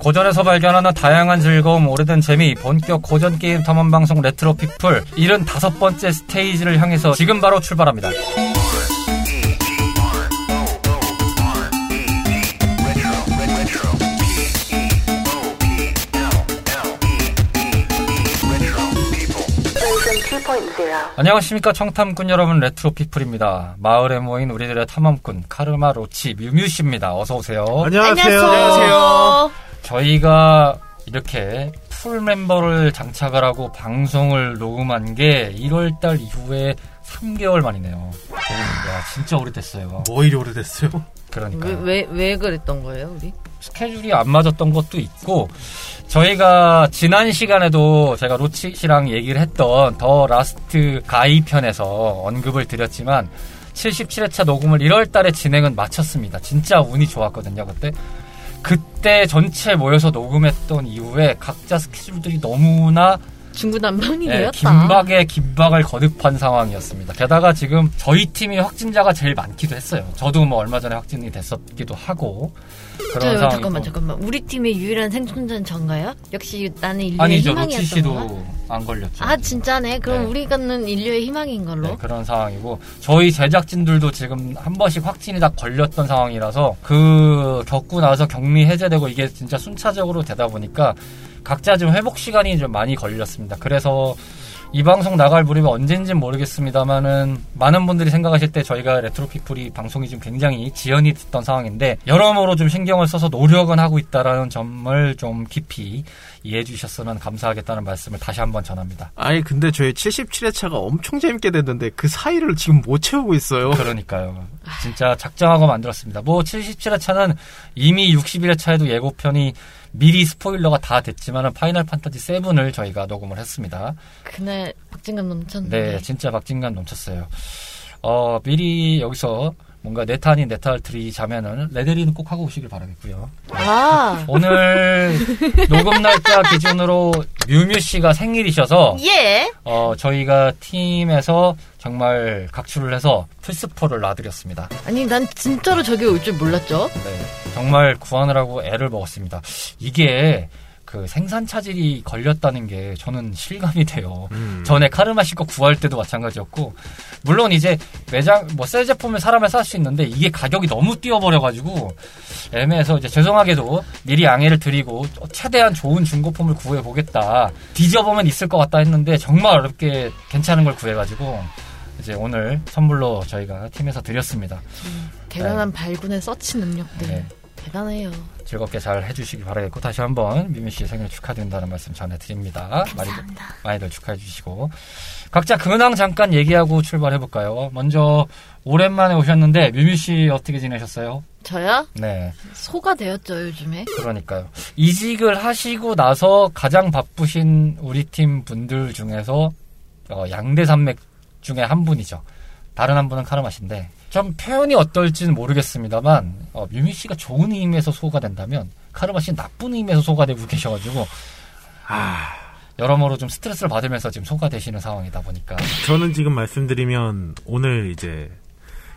고전에서 발견하는 다양한 즐거움, 오래된 재미, 본격 고전 게임 탐험 방송 레트로 피플 75번째 스테이지를 향해서 지금 바로 출발합니다. 안녕하십니까 청탐꾼 여러분 레트로 피플입니다. 마을에 모인 우리들의 탐험꾼 카르마 로치 뮤뮤씨입니다. 어서 오세요. 안녕하세요. 안녕하세요. 저희가 이렇게 full 멤버를 장착을 하고 방송을 녹음한 게 1월달 이후에 3개월 만이네요. 야, 진짜 오래됐어요. 뭐 이리 오래됐어요? 그러니까 왜, 왜, 왜 그랬던 거예요, 우리? 스케줄이 안 맞았던 것도 있고 저희가 지난 시간에도 제가 로치 씨랑 얘기를 했던 The Last Guy 편에서 언급을 드렸지만 77회차 녹음을 1월 달에 진행은 마쳤습니다. 진짜 운이 좋았거든요, 그때. 그때 전체 모여서 녹음했던 이후에 각자 스케줄들이 너무나 중구난방이 네, 되었다. 긴박에 긴박을 거듭한 상황이었습니다. 게다가 지금 저희 팀이 확진자가 제일 많기도 했어요. 저도 뭐 얼마 전에 확진이 됐었기도 하고 그런 저, 잠깐만, 잠깐만. 우리 팀의 유일한 생존자는 전가요? 역시 나는 인류의 아니죠. 희망이었던 로치 씨도 건가? 안 걸렸죠. 아, 진짜네. 그럼 네. 우리가는 인류의 희망인 걸로? 네, 그런 상황이고 저희 제작진들도 지금 한 번씩 확진이 다 걸렸던 상황이라서 그 겪고 나서 격리 해제되고 이게 진짜 순차적으로 되다 보니까 각자 좀 회복 시간이 좀 많이 걸렸습니다. 그래서 이 방송 나갈 무렵이 언젠진 모르겠습니다만은 많은 분들이 생각하실 때 저희가 레트로 피플이 방송이 좀 굉장히 지연이 됐던 상황인데 여러모로 좀 신경을 써서 노력은 하고 있다라는 점을 좀 깊이 이해해 주셨으면 감사하겠다는 말씀을 다시 한번 전합니다. 아니 근데 저희 77회차가 엄청 재밌게 됐는데 그 사이를 지금 못 채우고 있어요. 그러니까요. 진짜 작정하고 만들었습니다. 뭐 77회차는 이미 61회차에도 예고편이 미리 스포일러가 다 됐지만은 파이널 판타지 7을 저희가 녹음을 했습니다. 그날 박진감 넘쳤는데. 네, 진짜 박진감 넘쳤어요. 어, 미리 여기서 뭔가 ネタ 아닌 ネタ를 드리자면은 레데리는 꼭 하고 오시길 바라겠고요. 아, 오늘 녹음 날짜 기준으로 뮤뮤 씨가 생일이셔서 예! 어, 저희가 팀에서 정말 각출을 해서 플스 four를 놔드렸습니다. 아니, 난 진짜로 저게 올 줄 몰랐죠? 네, 정말 구하느라고 애를 먹었습니다. 이게 그 생산 차질이 걸렸다는 게 저는 실감이 돼요. 음. 전에 카르마 씨거 구할 때도 마찬가지였고 물론 이제 매장 뭐 새 제품을 사람에 살수 있는데 이게 가격이 너무 뛰어버려가지고 애매해서 이제 죄송하게도 미리 양해를 드리고 최대한 좋은 중고품을 구해 보겠다 뒤져보면 있을 것 같다 했는데 정말 어렵게 괜찮은 걸 구해가지고 이제 오늘 선물로 저희가 팀에서 드렸습니다. 대단한 발군의 서치 능력들. 네. 대단해요. 즐겁게 잘 해주시기 바라겠고 다시 한번 미미 씨 생일 축하드린다는 말씀 전해드립니다. 많이, 감사합니다. 많이들 축하해 주시고 각자 근황 잠깐 얘기하고 출발해 볼까요? 먼저 오랜만에 오셨는데 미미 씨 어떻게 지내셨어요? 저요? 네, 소가 되었죠, 요즘에. 그러니까요. 이직을 하시고 나서 가장 바쁘신 우리 팀 분들 중에서 어, 양대 산맥 중에 한 분이죠. 다른 한 분은 카르마 씨인데 좀 표현이 어떨지는 모르겠습니다만 어, 뮤미 씨가 좋은 의미에서 소가 된다면 카르마 씨는 나쁜 의미에서 소가 되고 계셔가지고 아, 여러모로 좀 스트레스를 받으면서 지금 소가 되시는 상황이다 보니까 저는 지금 말씀드리면 오늘 이제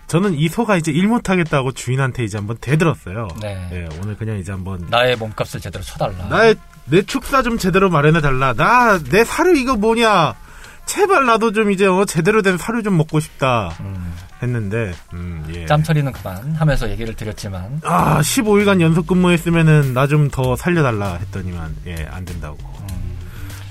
저는 이 소가 이제 일 못하겠다고 주인한테 이제 한번 대들었어요. 네. 예, 오늘 그냥 이제 한번 나의 몸값을 제대로 쳐달라. 나의 내 축사 좀 제대로 마련해 달라. 나 내 사료 이거 뭐냐? 제발 나도 좀 이제 어, 제대로 된 사료 좀 먹고 싶다 음, 했는데 음, 예. 짬 처리는 그만 하면서 얘기를 드렸지만 아 15일간 연속 근무했으면은 나 좀 더 살려달라 했더니만 예 안 된다고.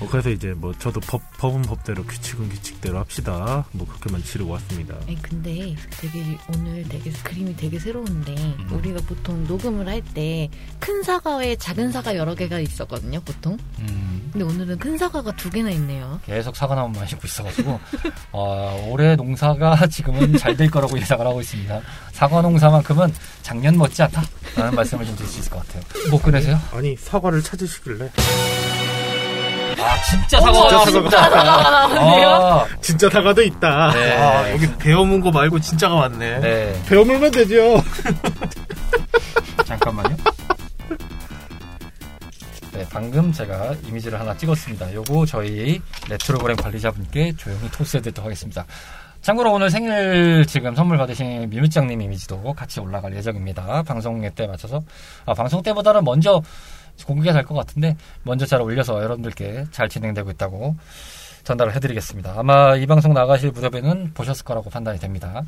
음, 어, 그래서 이제 뭐 저도 법 법은 법대로 규칙은 규칙대로 합시다. 뭐 그렇게만 지르고 왔습니다. 아니, 근데 되게 오늘 되게 그림이 되게 새로운데 음. 우리가 보통 녹음을 할 때 큰 사과에 작은 사과 여러 개가 있었거든요, 보통. 음, 근데 오늘은 큰 사과가 두 개나 있네요. 계속 사과나무 마시고 있어가지고 어, 올해 농사가 지금은 잘 될 거라고 예상을 하고 있습니다. 사과 농사만큼은 작년 못지 않다라는 말씀을 좀 드릴 수 있을 것 같아요. 못 끊으세요? 아니 사과를 찾으시길래 아 진짜 사과가 진짜 나왔습니다. 아, 진짜 사과도 있다. 네. 아, 여기 배워문 거 말고 진짜가 많네. 네. 배워물면 되죠. 잠깐만요. 네, 방금 제가 이미지를 하나 찍었습니다. 요거 저희 레트로그램 관리자분께 조용히 토스해드리도록 하겠습니다. 참고로 오늘 생일 지금 선물 받으신 미무짱님 이미지도 같이 올라갈 예정입니다. 방송 때 맞춰서. 아, 방송 때보다는 먼저 공개가 될 것 같은데 먼저 잘 올려서 여러분들께 잘 진행되고 있다고 전달을 해드리겠습니다. 아마 이 방송 나가실 무렵에는 보셨을 거라고 판단이 됩니다.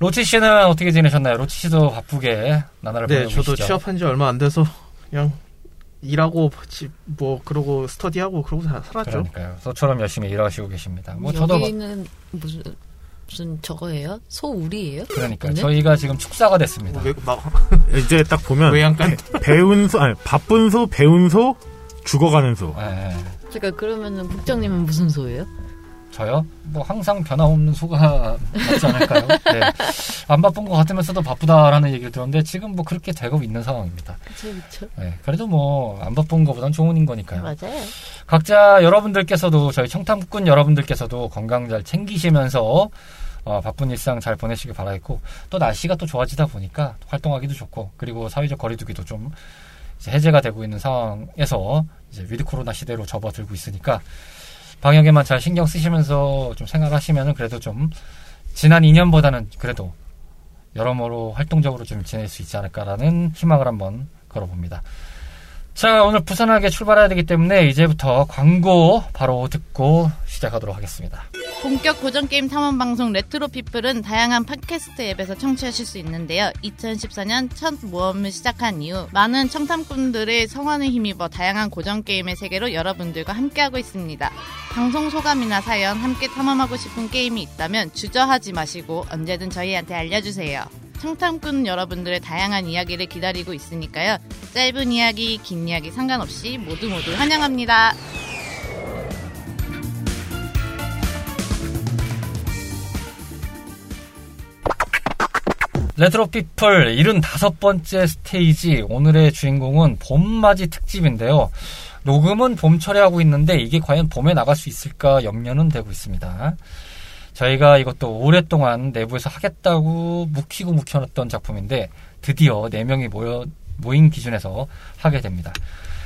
로치 씨는 어떻게 지내셨나요? 로치 씨도 바쁘게 나날을 네, 보내고 저도 계시죠? 취업한 지 얼마 안 돼서 그냥 일하고 집뭐 그러고 스터디하고 그러고 사- 살았죠. 그러니까요. 저처럼 열심히 일하시고 계십니다. 뭐 저도 여기는 무슨 무슨 저거예요? 소울이에요? 그러니까 오늘? 저희가 지금 축사가 됐습니다. 이제 딱 보면 외양간 배운 소, 아니 바쁜 소, 배운 소, 죽어가는 소. 예, 예. 그러니까 그러면은 국장님은 무슨 소예요? 저요? 뭐 항상 변함없는 소가 맞지 않을까요? 네. 안 바쁜 것 같으면서도 바쁘다라는 얘기를 들었는데 지금 뭐 그렇게 되고 있는 상황입니다. 그쵸 그쵸. 네. 그래도 뭐 안 바쁜 것보단 좋은 거니까요. 맞아요. 각자 여러분들께서도 저희 청탐꾼 여러분들께서도 건강 잘 챙기시면서 어, 바쁜 일상 잘 보내시길 바라겠고 또 날씨가 또 좋아지다 보니까 활동하기도 좋고 그리고 사회적 거리두기도 좀 해제가 되고 있는 상황에서 이제 with 코로나 시대로 접어들고 있으니까 방역에만 잘 신경 쓰시면서 좀 생활하시면은 그래도 좀 지난 2년보다는 그래도 여러모로 활동적으로 좀 지낼 수 있지 않을까라는 희망을 한번 걸어봅니다. 자, 오늘 부산하게 출발해야 되기 때문에 이제부터 광고 바로 듣고 시작하도록 하겠습니다. 본격 고전 게임 탐험 방송 레트로 피플은 다양한 팟캐스트 앱에서 청취하실 수 있는데요. 2014년 첫 모험을 시작한 이후 많은 청탐꾼들의 성원을 힘입어 다양한 고전 게임의 세계로 여러분들과 함께하고 있습니다. 방송 소감이나 사연 함께 탐험하고 싶은 게임이 있다면 주저하지 마시고 언제든 저희한테 알려주세요. 청탐꾼 여러분들의 다양한 이야기를 기다리고 있으니까요. 짧은 이야기, 긴 이야기 상관없이 모두 모두 환영합니다. 레트로 피플 75번째 스테이지 오늘의 주인공은 봄맞이 특집인데요. 녹음은 봄철에 하고 있는데 이게 과연 봄에 나갈 수 있을까 염려는 되고 있습니다. 저희가 이것도 오랫동안 내부에서 하겠다고 묵히고 묵혀놨던 작품인데 드디어 4명이 모여, 모인 기준에서 하게 됩니다.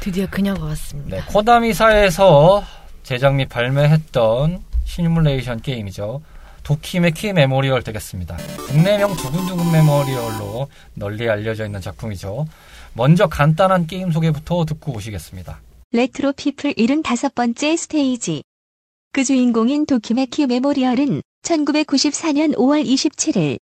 드디어 그녀가 왔습니다. 네, 코나미사에서 제작 및 발매했던 시뮬레이션 게임이죠. 도키메키 메모리얼 되겠습니다. 국내명 두근두근 메모리얼로 널리 알려져 있는 작품이죠. 먼저 간단한 게임 소개부터 듣고 오시겠습니다. 레트로 피플 75번째 스테이지. 그 주인공인 도키메키 메모리얼은 1994년 5월 27일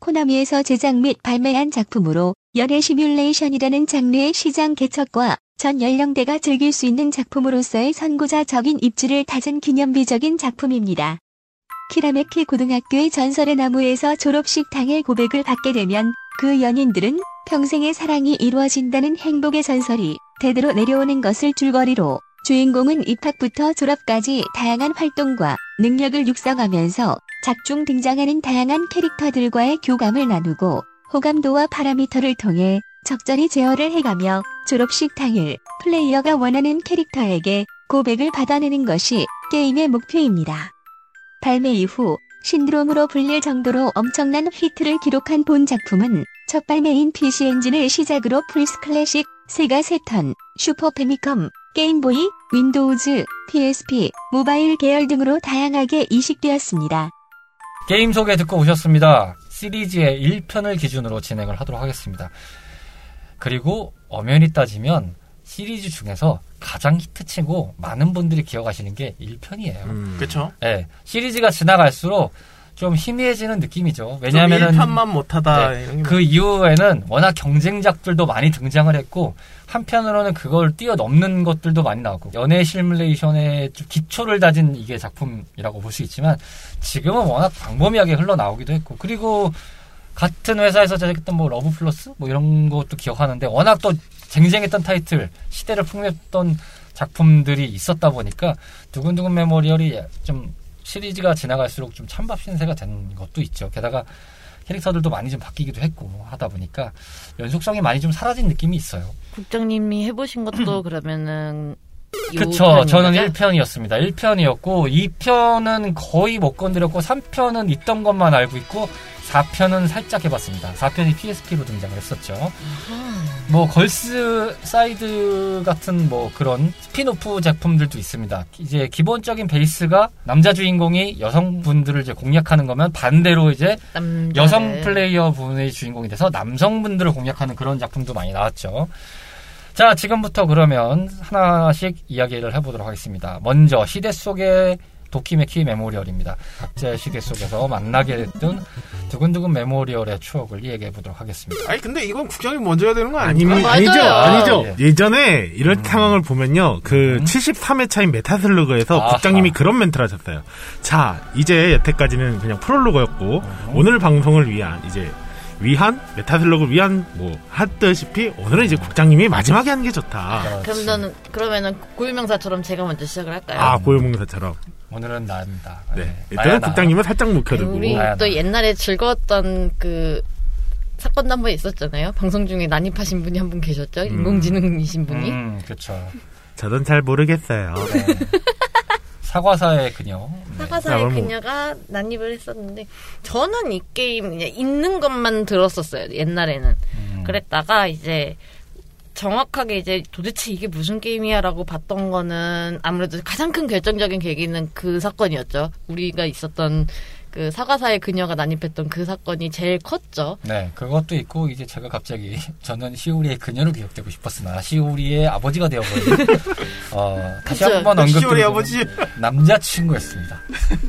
코나미에서 제작 및 발매한 작품으로 연애 시뮬레이션이라는 장르의 시장 개척과 전 연령대가 즐길 수 있는 작품으로서의 선구자적인 입지를 다진 기념비적인 작품입니다. 키라메키 고등학교의 전설의 나무에서 졸업식 당일 고백을 받게 되면 그 연인들은 평생의 사랑이 이루어진다는 행복의 전설이 대대로 내려오는 것을 줄거리로 주인공은 입학부터 졸업까지 다양한 활동과 능력을 육성하면서 작중 등장하는 다양한 캐릭터들과의 교감을 나누고 호감도와 파라미터를 통해 적절히 제어를 해가며 졸업식 당일 플레이어가 원하는 캐릭터에게 고백을 받아내는 것이 게임의 목표입니다. 발매 이후 신드롬으로 불릴 정도로 엄청난 히트를 기록한 본 작품은 첫 발매인 PC 엔진을 시작으로 플스 클래식, 세가 새턴, 슈퍼 패미컴, 게임보이, 윈도우즈, PSP, 모바일 계열 등으로 다양하게 이식되었습니다. 게임 소개 듣고 오셨습니다. 시리즈의 1편을 기준으로 진행을 하도록 하겠습니다. 그리고 엄연히 따지면 시리즈 중에서 가장 히트치고 많은 분들이 기억하시는 게 1편이에요. 음. 그쵸? 네, 시리즈가 지나갈수록 좀 희미해지는 느낌이죠. 왜냐하면은 1편만 못하다 네, 그 이후에는 워낙 경쟁작들도 많이 등장을 했고 한편으로는 그걸 뛰어넘는 것들도 많이 나왔고 연애 시뮬레이션의 좀 기초를 다진 이게 작품이라고 볼 수 있지만 지금은 워낙 광범위하게 흘러나오기도 했고 그리고 같은 회사에서 제작했던 뭐 러브 플러스 뭐 이런 것도 기억하는데 워낙 또 쟁쟁했던 타이틀 시대를 풍미했던 작품들이 있었다 보니까 두근두근 메모리얼이 좀 시리즈가 지나갈수록 좀 찬밥 신세가 된 것도 있죠. 게다가 캐릭터들도 많이 좀 바뀌기도 했고 하다 보니까 연속성이 많이 좀 사라진 느낌이 있어요. 국장님이 해보신 것도 그러면은 요 그쵸. 저는 거죠? 1편이었습니다. 1편이었고, 2편은 거의 못 건드렸고, 3편은 있던 것만 알고 있고, 4편은 살짝 해봤습니다. 4편이 PSP로 등장을 했었죠. 아하. 뭐, Girl's Side 같은 뭐 그런 스피노프 제품들도 있습니다. 이제 기본적인 베이스가 남자 주인공이 여성분들을 이제 공략하는 거면 반대로 이제 남자를. 여성 플레이어 분의 주인공이 돼서 남성분들을 공략하는 그런 작품도 많이 나왔죠. 자, 지금부터 그러면 하나씩 이야기를 해보도록 하겠습니다. 먼저 시대 속의 도키메키 메모리얼입니다. 각자의 시대 속에서 만나게 됐던 두근두근 메모리얼의 추억을 얘기해 보도록 하겠습니다. 아니 근데 이건 국장님 먼저 해야 되는 거 아니, 아닙니까? 아니죠, 맞아요. 아니죠. 예. 예전에 이런 음. 상황을 보면요, 그 음. 73회차인 Metal Slug에서 아하. 국장님이 그런 멘트를 하셨어요. 자, 이제 여태까지는 그냥 프롤로그였고, 음. 오늘 방송을 위한, 이제, 위한, Metal Slug를 위한, 뭐, 하듯이, 오늘은 이제 국장님이 마지막에 하는 게 좋다. 그럼 저는 그러면은 고유명사처럼 제가 먼저 시작을 할까요? 아, 고유명사처럼. 오늘은 나입니다. 네. 나야, 일단은 나. 국장님은 살짝 묵혀두고. 우리 또 나. 옛날에 즐거웠던 그 사건도 한 번 있었잖아요. 방송 중에 난입하신 분이 한 분 계셨죠. 인공지능이신 분이. 음, 그렇죠. 저는 잘 모르겠어요. 네. 사과사의 그녀. 네. 사과사의 뭐- 그녀가 난입을 했었는데 저는 이 게임 그냥 있는 것만 들었었어요. 옛날에는. 음. 그랬다가 이제 정확하게 이제 도대체 이게 무슨 게임이야라고 봤던 거는 아무래도 가장 큰 결정적인 계기는 그 사건이었죠. 우리가 있었던 그 사과사의 그녀가 난입했던 그 사건이 제일 컸죠. 네, 그것도 있고 이제 제가 갑자기 저는 시오리의 그녀로 기억되고 싶었으나 시오리의 아버지가 되어버린 어, 다시. 한 번 언급드리는 시오리 아버지. 남자친구였습니다.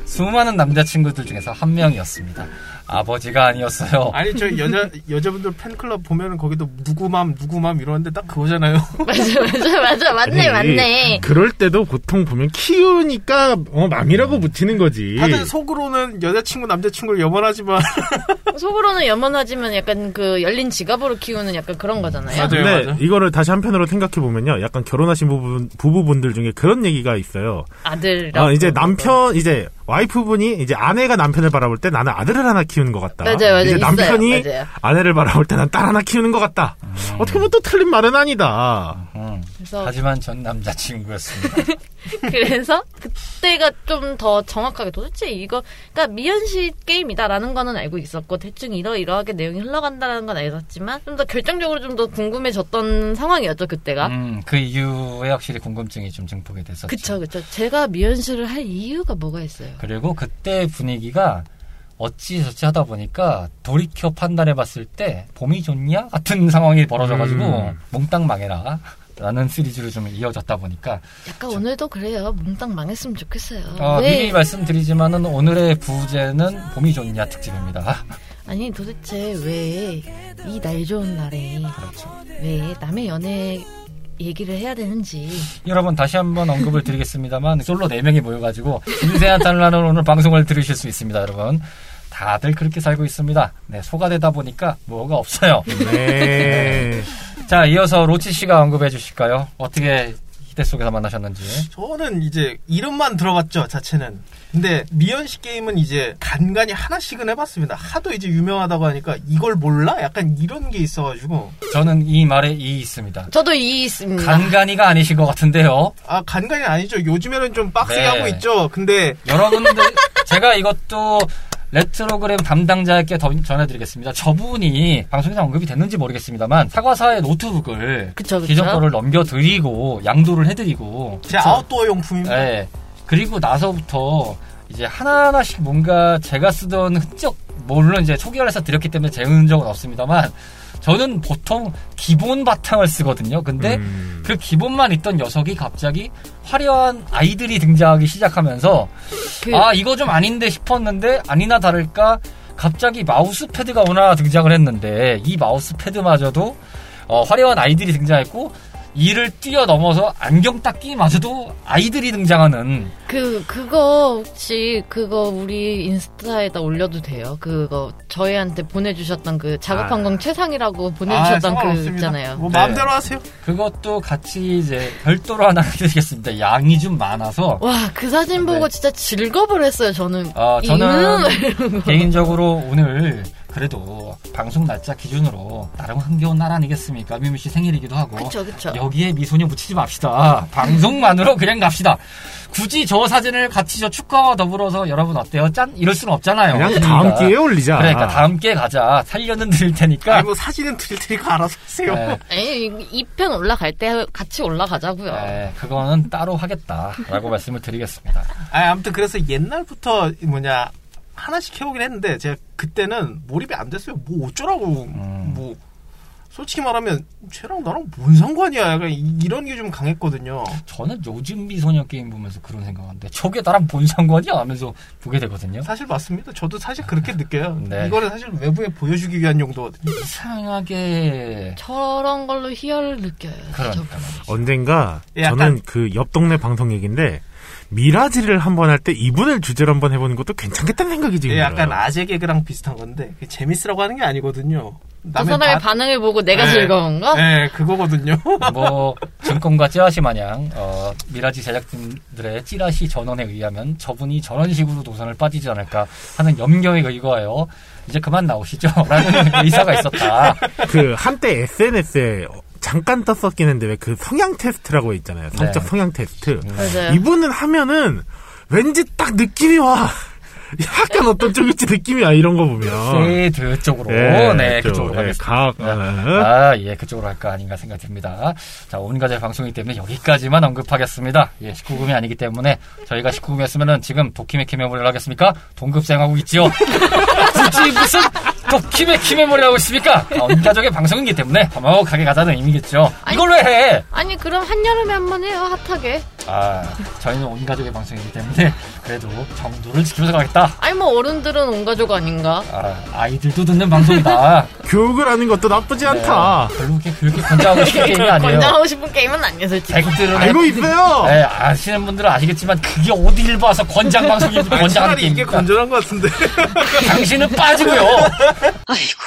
수많은 남자친구들 중에서 한 명이었습니다. 아버지가 아니었어요. 아니 저 여자 여자분들 팬클럽 보면은 거기도 누구맘 누구맘 이러는데 딱 그거잖아요. 맞아, 맞아, 맞아. 맞네, 아니, 맞네. 그럴 때도 보통 보면 키우니까, 어, 맘이라고 붙이는 거지. 다들 속으로는 여자친구 남자친구를 염원하지만 속으로는 염원하지만 약간 그 열린 지갑으로 키우는 약간 그런 거잖아요. 맞아요. 근데 맞아. 이거를 다시 한편으로 생각해 보면요, 약간 결혼하신 부부 부부분들 중에 그런 얘기가 있어요. 아들이랑. 어, 이제 남편 이제 와이프분이 이제 아내가 남편을 바라볼 때 나는 아들을 하나 키우는 것 같다. 맞아요, 맞아요. 이제 있어요. 남편이 맞아요. 아내를 바라볼 때 난 딸 하나 키우는 것 같다. 어떻게 보면 또 틀린 말은 아니다. 음, 그래서 하지만 전 남자친구였습니다. 그래서 그때가 좀 더 정확하게 도대체 이거 그러니까 미연식 게임이다라는 거는 알고 있었고 대충 이러이러하게 내용이 흘러간다는 건 알았지만 좀 더 결정적으로 좀 더 궁금해졌던 상황이었죠 그때가. 음, 그 이후에 확실히 궁금증이 좀 증폭이 됐었죠. 그쵸 그쵸. 제가 미연식을 할 이유가 뭐가 있어요. 그리고 그때 분위기가 어찌저찌 하다 보니까 돌이켜 판단해 봤을 때 봄이 좋냐 같은 상황이 벌어져가지고 음. 몽땅 망해라 라는 시리즈로 좀 이어졌다 보니까 약간 오늘도 그래요. 몽땅 망했으면 좋겠어요. 어, 왜 미리 말씀드리지만은 오늘의 부제는 봄이 좋냐 특집입니다. 아니 도대체 왜 이 날 좋은 날에 그렇죠. 왜 남의 연애 얘기를 해야 되는지 여러분 다시 한번 언급을 드리겠습니다만 솔로 4명이 모여가지고 인생한 단란을 오늘 방송을 들으실 수 있습니다 여러분 다들 그렇게 살고 있습니다 네 소가 되다 보니까 뭐가 없어요 네. 자 이어서 로치 씨가 언급해 주실까요 어떻게 시대 속에서 만나셨는지 저는 이제 이름만 들어봤죠 자체는. 근데 미연 씨 게임은 이제 간간히 하나씩은 해봤습니다. 하도 이제 유명하다고 하니까 이걸 몰라? 약간 이런 게 있어가지고 저는 이 말에 이의 있습니다 저도 이의 있습니다. 간간이가 아니신 것 같은데요 아 간간이 아니죠. 요즘에는 좀 빡세게 네. 하고 있죠. 근데 여러분들 제가 이것도 레트로그램 담당자께 더 전해드리겠습니다. 저분이 방송에서 언급이 됐는지 모르겠습니다만 사과사의 노트북을 그쵸, 그쵸. 기존 거를 넘겨드리고 양도를 해드리고 제 아웃도어 용품입니다. 네. 그리고 나서부터 이제 하나하나씩 뭔가 제가 쓰던 흔적 물론 이제 초기화해서 드렸기 때문에 제 흔적은 없습니다만 저는 보통 기본 바탕을 쓰거든요. 근데 음. 그 기본만 있던 녀석이 갑자기 화려한 아이들이 등장하기 시작하면서 그- 아 이거 좀 아닌데 싶었는데 아니나 다를까 갑자기 마우스 패드가 오나 등장을 했는데 이 마우스 패드마저도 어, 화려한 아이들이 등장했고 이를 뛰어넘어서 안경 닦기마저도 아이들이 등장하는 그 그거 혹시 그거 우리 인스타에다 올려도 돼요? 그거 저희한테 보내주셨던 그 작업환경 아. 최상이라고 아, 보내주셨던 그 상관없습니다. 있잖아요. 뭐 네. 마음대로 하세요. 그것도 같이 이제 별도로 하나 해드리겠습니다. 양이 좀 많아서 와 그 사진 보고 네. 진짜 즐거움을 했어요. 저는. 어, 이 저는 음, 개인적으로 오늘 그래도 방송 날짜 기준으로 나름 흥겨운 날 아니겠습니까? 미미 씨 생일이기도 하고 그쵸 그쵸. 여기에 미소녀 붙이지 맙시다. 방송만으로 그냥 갑시다. 굳이 저 사진을 같이 저 축하와 더불어서 여러분 어때요? 짠 이럴 수는 없잖아요. 그냥 그러니까. 다음 기회에 올리자. 그러니까 다음 기회에 가자. 살려는 드릴 테니까. 아니 뭐 사진은 드릴 테니까 알아서 하세요. 네, 아니 이편 올라갈 때 같이 올라가자고요. 네, 그거는 따로 하겠다라고 말씀을 드리겠습니다. 아 아무튼 그래서 옛날부터 뭐냐 하나씩 해보긴 했는데 제가 그때는 몰입이 안 됐어요. 뭐 어쩌라고 음. 뭐 솔직히 말하면 쟤랑 나랑 뭔 상관이야 약간 이- 이런 게 좀 강했거든요. 저는 요즘 미소녀 게임 보면서 그런 생각하는데 저게 나랑 뭔 상관이야 하면서 보게 되거든요. 사실 맞습니다. 저도 사실 그렇게 느껴요. 네. 이거는 사실 외부에 보여주기 위한 용도거든요. 이상하게 저런 걸로 희열을 느껴요. 그러니까 언젠가 약간- 저는 그 옆 동네 방송 얘기인데 미라지를 한번 할 때 이분을 주제로 한번 해보는 것도 괜찮겠다는 생각이 지금 예, 약간 들어요. 아재 개그랑 비슷한 건데 재밌으라고 하는 게 아니거든요. 그 남의 사람의 바- 반응을 보고 내가 네. 즐거운가? 네, 그거거든요. 뭐 증권가 찌라시 마냥 어, 미라지 제작진들의 찌라시 전언에 의하면 저분이 저런 식으로 노선을 빠지지 않을까 하는 염려에 의거하여 이제 그만 나오시죠 라는 의사가 있었다. 그 한때 SNS에 잠깐 떴었긴 했는데 왜 그 성향 테스트라고 있잖아요. 성적 네. 성향 테스트. 맞아요. 이분은 하면은 왠지 딱 느낌이 와. 약간 어떤 쪽일지 느낌이 와 이런 거 보면. 세드 쪽으로 예, 네 좀, 그쪽 으로 예, 가겠습니다. 각 네. 어, 아, 예, 그쪽으로 할까 아닌가 생각이 듭니다. 자, 온가족 방송이기 때문에 여기까지만 언급하겠습니다. 예, 19금이 아니기 때문에 저희가 19금이었으면은 지금 도키메키 메모리얼을 하겠습니까? 동급생하고 있지요. 굳이 무슨 도키메키 메모리얼을 하고 있습니까? 아, 온가족의 방송이기 때문에 화목하게 가자는 의미겠죠. 이걸 왜 해? 아니 그럼 한여름에 한 번 해요 핫하게. 아, 저희는 온 가족의 방송이기 때문에 그래도 정도를 지키면서 가겠다. 아니 뭐 어른들은 온 가족 아닌가? 아, 아이들도 듣는 방송이다. 교육을 하는 것도 나쁘지 않다. 네, 별로 그렇게 그렇게 권장하고 싶은 게임이 아니에요. 권장하고 싶은 게임은 아니에요 솔직히. 백들은 알고 있어요. 네, 아시는 분들은 아시겠지만 그게 어디를 봐서 권장 방송이 권장하는 차라리 이게? 건전한 것 같은데. 당신은 빠지고요. 아이고,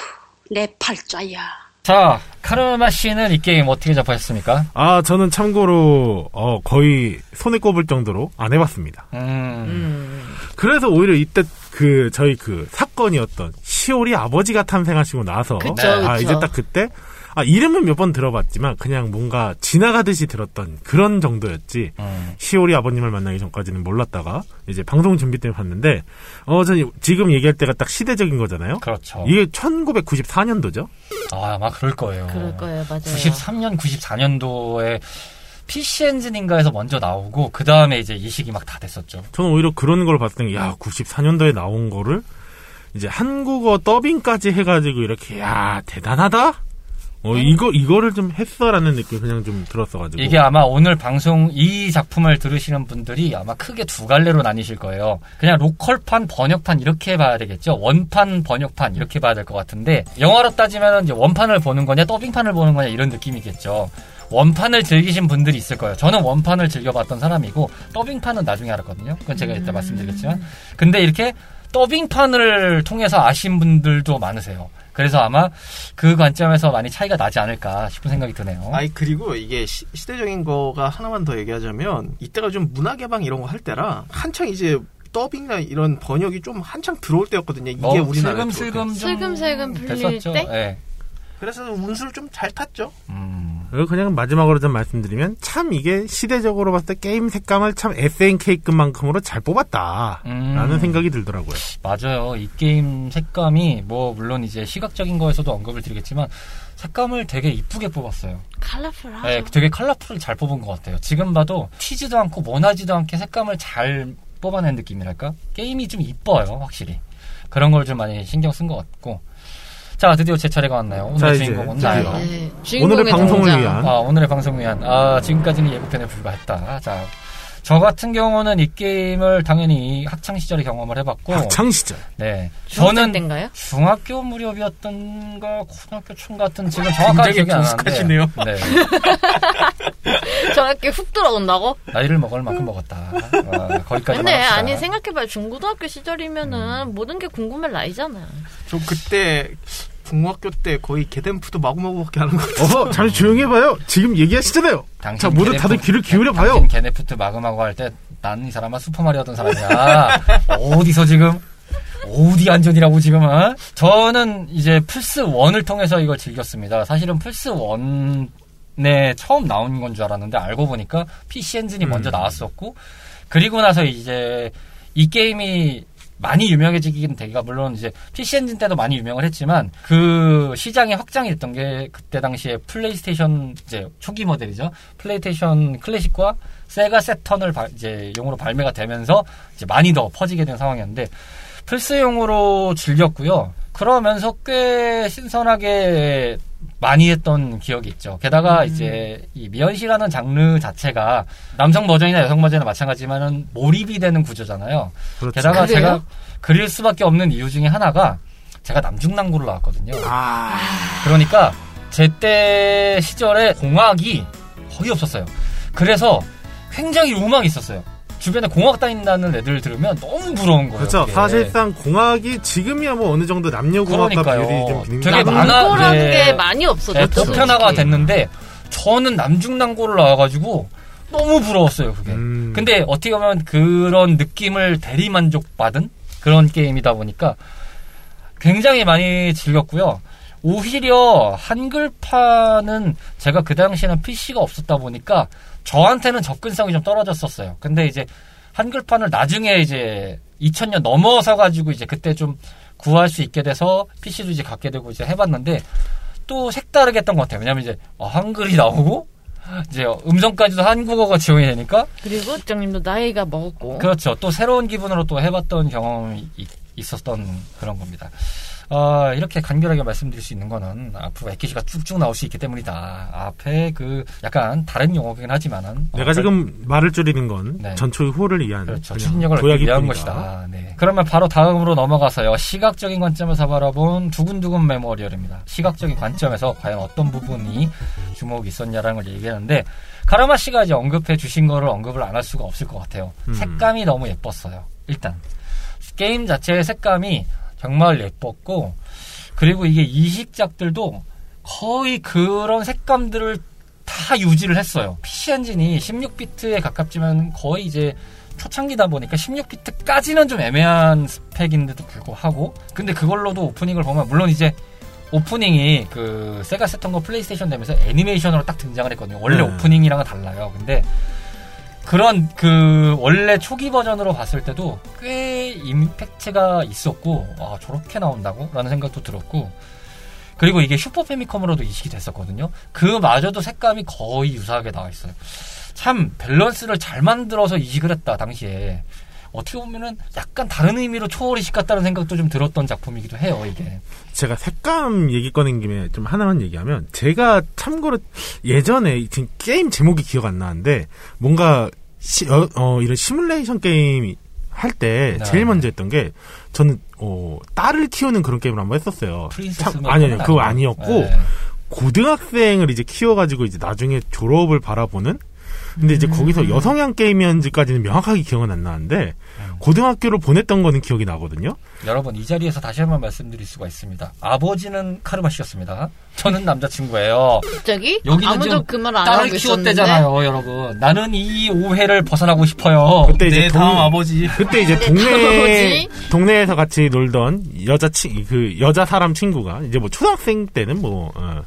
내 팔자야. 자, 카르마 씨는 이 게임 어떻게 접하셨습니까? 아 저는 참고로 어, 거의 손에 꼽을 정도로 안 해봤습니다. 음, 음. 그래서 오히려 이때 그 저희 그 사건이었던 시오리 아버지가 탐생하시고 나서 그쵸, 아 그쵸. 이제 딱 그때 아 이름은 몇 번 들어봤지만 그냥 뭔가 지나가듯이 들었던 그런 정도였지 음. 시오리 아버님을 만나기 전까지는 몰랐다가 이제 방송 준비 때문에 봤는데 어 저는 지금 얘기할 때가 딱 시대적인 거잖아요. 그렇죠. 이게 1994년도죠. 아, 아마 그럴 거예요. 그럴 거예요 맞아요. 93년, 94년도에 PC 엔진인가에서 먼저 나오고 그 다음에 이제 이식이 막 다 됐었죠. 저는 오히려 그런 걸 봤을 때, 야, 94년도에 나온 거를 이제 한국어 더빙까지 해가지고 이렇게, 야, 대단하다? 어, 이거, 이거를 좀 했어라는 느낌이 그냥 좀 들었어가지고. 이게 아마 오늘 방송 이 작품을 들으시는 분들이 아마 크게 두 갈래로 나뉘실 거예요. 그냥 로컬판, 번역판 이렇게 봐야 되겠죠. 원판, 번역판 이렇게 봐야 될 것 같은데 영화로 따지면 이제 원판을 보는 거냐 더빙판을 보는 거냐 이런 느낌이겠죠. 원판을 즐기신 분들이 있을 거예요. 저는 원판을 즐겨봤던 사람이고 더빙판은 나중에 알았거든요. 그건 제가 이따 말씀드리겠지만 근데 이렇게 더빙판을 통해서 아신 분들도 많으세요. 그래서 아마 그 관점에서 많이 차이가 나지 않을까 싶은 생각이 드네요. 아니 그리고 이게 시, 시대적인 거가 하나만 더 얘기하자면 이때가 좀 문화 개방 이런 거 할 때라 한창 이제 더빙이나 이런 번역이 좀 한창 들어올 때였거든요. 이게 어, 때. 슬금슬금 좀 슬금슬금 풀릴 됐었죠. 때? 예. 그래서 운수를 좀 잘 탔죠. 음. 그리고 그냥 마지막으로 좀 말씀드리면, 참 이게 시대적으로 봤을 때 게임 색감을 참 SNK급만큼으로 잘 뽑았다. 음. 라는 생각이 들더라고요. 맞아요. 이 게임 색감이 뭐 물론 이제 시각적인 거에서도 언급을 드리겠지만 색감을 되게 이쁘게 뽑았어요. 컬러풀하죠. 네, 되게 컬러풀을 잘 뽑은 것 같아요. 지금 봐도 튀지도 않고 모나지도 않게 색감을 잘 뽑아낸 느낌이랄까? 게임이 좀 이뻐요, 확실히. 그런 걸 좀 많이 신경 쓴 것 같고. 자, 드디어 제 차례가 왔나요? 자, 오늘 이제 주인공은. 나예요. 네, 오늘의 방송을 등장. 위한 아, 오늘의 방송 위한, 아, 지금까지는 예고편에 불과했다. 자, 저 같은 경우는 이 게임을 당연히 학창 시절에 경험을 해봤고. 학창 시절. 네. 중학생 저는 때인가요? 중학교 무렵이었던가, 고등학교 중 같은 지금 정확하게 굉장히 기억이 안 나는데. 네. 저렇게 훅 들어온다고? 나이를 먹을 만큼 먹었다. 아, 거기까지 근데 아니 생각해봐요. 중고등학교 시절이면은 모든 게 궁금할 나이잖아요. 저 그때 중학교 때 거의 GetAmped 마구마구밖에 하는 거 같아요. 어허, 잠시 조용히 해봐요. 지금 얘기하시잖아요. 당신 자, 모두 게네프- 다들 귀를 기울여봐요. 당신 GetAmped 마구마구 할 때 난 이 사람아 슈퍼마리오 하던 사람이야. 어디서 지금 어디 안전이라고 지금 어? 저는 이제 플스 1을 통해서 이걸 즐겼습니다. 사실은 플스 1 에 처음 나온 건 줄 알았는데 알고 보니까 PC 엔진이 먼저 나왔었고 그리고 나서 이제 이 게임이 많이 유명해지긴 되기가 물론 이제 PC 엔진 때도 많이 유명을 했지만 그 시장이 확장이 됐던 게 그때 당시에 플레이스테이션 이제 초기 모델이죠. 플레이스테이션 클래식과 세가 세턴을 발- 이제 용으로 발매가 되면서 이제 많이 더 퍼지게 된 상황이었는데 플스용으로 즐겼고요. 그러면서 꽤 신선하게 많이 했던 기억이 있죠. 게다가 이제 이 미연시라는 장르 자체가 남성 버전이나 여성 버전이나 마찬가지지만은 몰입이 되는 구조잖아요. 그렇죠. 게다가 그래요? 제가 그릴 수밖에 없는 이유 중에 하나가 제가 남중남고를 나왔거든요. 아, 그러니까 제때 시절에 공학이 거의 없었어요. 그래서 굉장히 로망이 있었어요. 주변에 공학 다닌다는 애들 들으면 너무 부러운 거예요. 그렇죠. 그게. 사실상 공학이 지금이야 뭐 어느 정도 남녀 공학과 그러니까요. 비율이 좀 비는 되게 게 많아- 네. 게 많이 없어졌죠. 네, 그렇죠. 보편화가. 됐는데 저는 남중남고를 나와가지고 너무 부러웠어요 그게. 음. 근데 어떻게 보면 그런 느낌을 대리 만족 받은 그런 게임이다 보니까 굉장히 많이 즐겼고요. 오히려 한글판은 제가 그 당시에는 PC가 없었다 보니까 저한테는 접근성이 좀 떨어졌었어요. 근데 이제 한글판을 나중에 이제 2000년 넘어서 가지고 이제 그때 좀 구할 수 있게 돼서 PC도 이제 갖게 되고 이제 해봤는데 또 색다르게 했던 것 같아요. 왜냐면 이제 어, 한글이 나오고 이제 음성까지도 한국어가 지원이 되니까 그리고 국장님도 나이가 먹었고. 그렇죠. 또 새로운 기분으로 또 해봤던 경험이 이- 있었던 그런 겁니다. 어, 이렇게 간결하게 말씀드릴 수 있는 거는 앞으로 에키시가 쭉쭉 나올 수 있기 때문이다. 앞에 그 약간 다른 용어긴 하지만은 내가 어, 지금 말을 줄이는 건 네. 전초의 호를 위한 그렇죠. 추진력을 도약일 위한 뿐이다. 것이다. 네. 그러면 바로 다음으로 넘어가서요. 시각적인 관점에서 바라본 두근두근 메모리얼입니다. 시각적인 관점에서 과연 어떤 부분이 주목이 있었냐라는 걸 얘기하는데 카라마 씨가 이제 언급해 주신 거를 언급을 안 할 수가 없을 것 같아요. 음. 색감이 너무 예뻤어요. 일단 게임 자체의 색감이 정말 예뻤고 그리고 이게 이식작들도 거의 그런 색감들을 다 유지를 했어요. PC 엔진이 16비트에 가깝지만 거의 이제 초창기다 보니까 16비트까지는 좀 애매한 스펙인데도 불구하고 근데 그걸로도 오프닝을 보면 물론 이제 오프닝이 그 세가 세턴거 플레이스테이션 되면서 애니메이션으로 딱 등장을 했거든요. 원래 네. 오프닝이랑은 달라요. 근데 그런 그 원래 초기 버전으로 봤을 때도 꽤 임팩트가 있었고 아 저렇게 나온다고? 라는 생각도 들었고 그리고 이게 슈퍼 패미컴으로도 이식이 됐었거든요. 그마저도 색감이 거의 유사하게 나와 있어요. 참 밸런스를 잘 만들어서 이식을 했다 당시에 어떻게 보면은 약간 다른 의미로 초월 이식 같다는 생각도 좀 들었던 작품이기도 해요 이게. 제가 색감 얘기 꺼낸 김에 좀 하나만 얘기하면 제가 참고로 예전에 지금 게임 제목이 기억 안 나는데 뭔가 시, 어, 어, 이런 시뮬레이션 게임 할때 네. 제일 먼저 했던 게 저는 어, 딸을 키우는 그런 게임을 한번 했었어요. 참- 아니 아니 그거. 아니었고 네. 고등학생을 이제 키워가지고 이제 나중에 졸업을 바라보는 근데 이제 거기서 여성향 게임이었는지까지는 명확하게 기억은 안 나는데 고등학교를 보냈던 거는 기억이 나거든요. 여러분 이 자리에서 다시 한번 말씀드릴 수가 있습니다. 아버지는 카르마 씨였습니다. 저는 남자친구예요. 갑자기 여기는 지금 그말안 하고 딸을. 키웠대잖아요, 여러분. 나는 이 오해를 벗어나고 싶어요. 그때 이제 내 동- 다음 아버지. 그때 이제 네, 동네? 동네에서 같이 놀던 여자 친그 여자 사람 친구가 이제 뭐 초등학생 때는 뭐 어,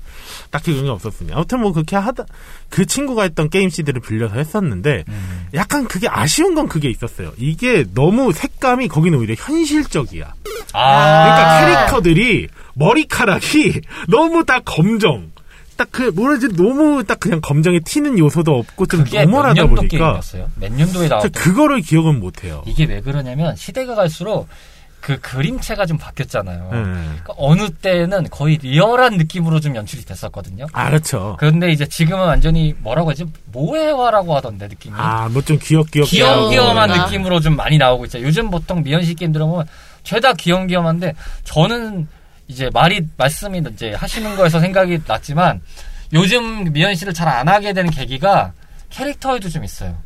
딱히 그런 게 없었으니 아무튼 뭐 그렇게 하다 그 친구가 했던 게임 CD를 빌려서 했었는데 음. 약간 그게 아쉬운 건 그게 있었어요. 이게 너무 색감이 거기는 오히려 현실적이야. 아, 그러니까 캐릭터들이 머리카락이 너무 다 검정. 딱그 뭐라 지 너무 딱 그냥 검정에 튀는 요소도 없고 좀 노멀하다 보니까 게임이었어요? 몇 년도에 저 나왔던 그거를 기억은 못 해요. 이게 왜 그러냐면 시대가 갈수록 그 그림체가 좀 바뀌었잖아요. 네. 그러니까 어느 때는 거의 리얼한 느낌으로 좀 연출이 됐었거든요. 아, 그렇죠. 그런데 이제 지금은 완전히 뭐라고 하지? 모에화라고 하던데 느낌이. 아, 뭐 좀 귀엽귀엽. 귀염귀염한. 느낌으로 좀 많이 나오고 있죠. 요즘 보통 미연시 게임 들어보면 죄다 귀염귀염한데 저는 이제 말이 말씀이 이제 하시는 거에서 생각이 났지만 요즘 미연시를 잘 안 하게 되는 계기가 캐릭터에도 좀 있어요.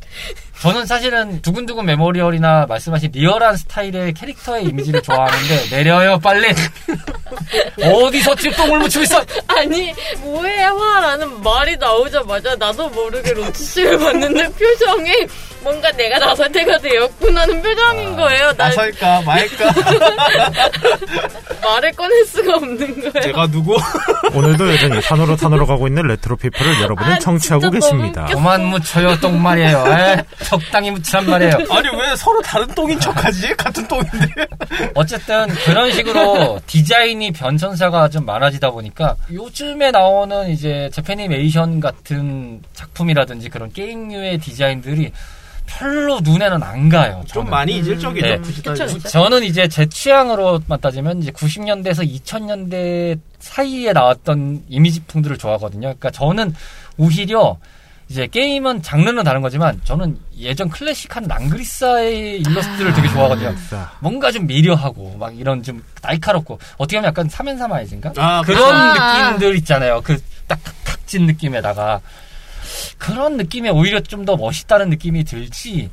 저는 사실은 두근두근 메모리얼이나 말씀하신 리얼한 스타일의 캐릭터의 이미지를 좋아하는데 내려요 빨리 어디서 지금 똥을 묻히고 있어 아니 뭐해 화라는 말이 나오자마자 나도 모르게 로치 씨를 봤는데 표정이 뭔가 내가 나설 때가 되었구나는 표정인 거예요. 나 나설까 말까 말을 꺼낼 수가 없는 거예요. 제가 누구 오늘도 여전히 산으로 산으로 가고 있는 레트로 피플을 여러분은 아, 청취하고 계십니다. 그만 묻혀요 똥 말이에요 에? 적당히 묻히란 말이에요 아니 왜 서로 다른 똥인 척하지 같은 똥인데 어쨌든 그런 식으로 디자인이 변천사가 좀 많아지다 보니까 요즘에 나오는 이제 재패니메이션 같은 작품이라든지 그런 게임류의 디자인들이 별로 눈에는 안 가요. 좀 저는. 많이 이질적이죠. 네. 굳이 그쵸. 그쵸. 저는 이제 제 취향으로만 따지면 이제 90년대에서 2000년대 사이에 나왔던 이미지풍들을 좋아하거든요. 그러니까 저는 오히려 이제 게임은 장르는 다른 거지만 저는 예전 클래식한 랑그리사의 일러스트를 되게 좋아하거든요. 자, 뭔가 좀 미려하고 막 이런 좀 날카롭고 어떻게 보면 약간 사면사마이즈인가 아, 그런 아. 느낌들 있잖아요. 그딱 각진 느낌에다가 그런 느낌에 오히려 좀 더 멋있다는 느낌이 들지.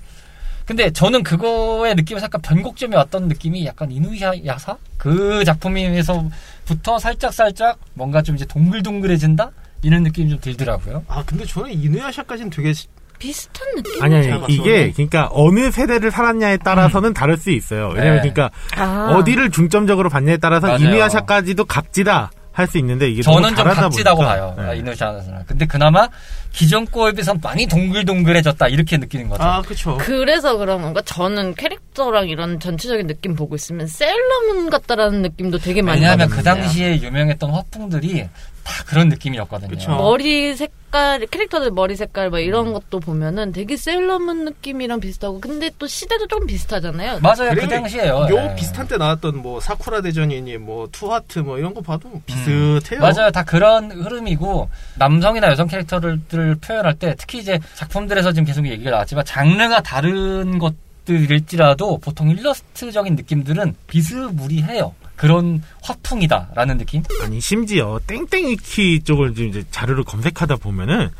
근데 저는 그거의 느낌에서 약간 변곡점이 왔던 느낌이 약간 이누야사 그 작품에서부터 살짝 살짝 뭔가 좀 이제 동글동글해진다 이런 느낌이 좀 들더라고요. 아 근데 저는 이누야샤까지는 되게 비슷한 느낌? 아니 잘 아니 이게. 그러니까 어느 세대를 살았냐에 따라서는 다를 수 있어요. 왜냐면 네. 그러니까 아. 어디를 중점적으로 봤냐에 따라서. 이누야샤까지도 각지다 할 수 있는데 이게 저는 좀 각지다고 보니까. 봐요. 네. 아, 이누야샤는. 근데 그나마 기존 거에 비해서 많이 동글동글해졌다 이렇게 느끼는 거죠. 아 그쵸. 그래서 그런 건가? 저는 캐릭터랑 이런 전체적인 느낌 보고 있으면 셀러문 같다라는 느낌도 되게 많이 왜냐하면 그. 당시에 유명했던 화풍들이 다 그런 느낌이었거든요. 그쵸. 머리 색깔 캐릭터들 머리 색깔 막 이런 것도 보면은 되게 셀러문 느낌이랑 비슷하고 근데 또 시대도 좀 비슷하잖아요. 맞아요. 그 당시에요. 요 예. 비슷한 때 나왔던 뭐 사쿠라 대전이니 뭐 투하트 뭐 이런 거 봐도 비슷해요. 맞아요. 다 그런 흐름이고 남성이나 여성 캐릭터를 표현할 때 특히 이제 작품들에서 지금 계속 얘기가 나왔지만 장르가 다른 것 들일지라도 보통 일러스트적인 느낌들은 비스무리해요. 그런 화풍이다라는 느낌? 아니 심지어 땡땡이키 쪽을 지금 이제 자료를 검색하다 보면은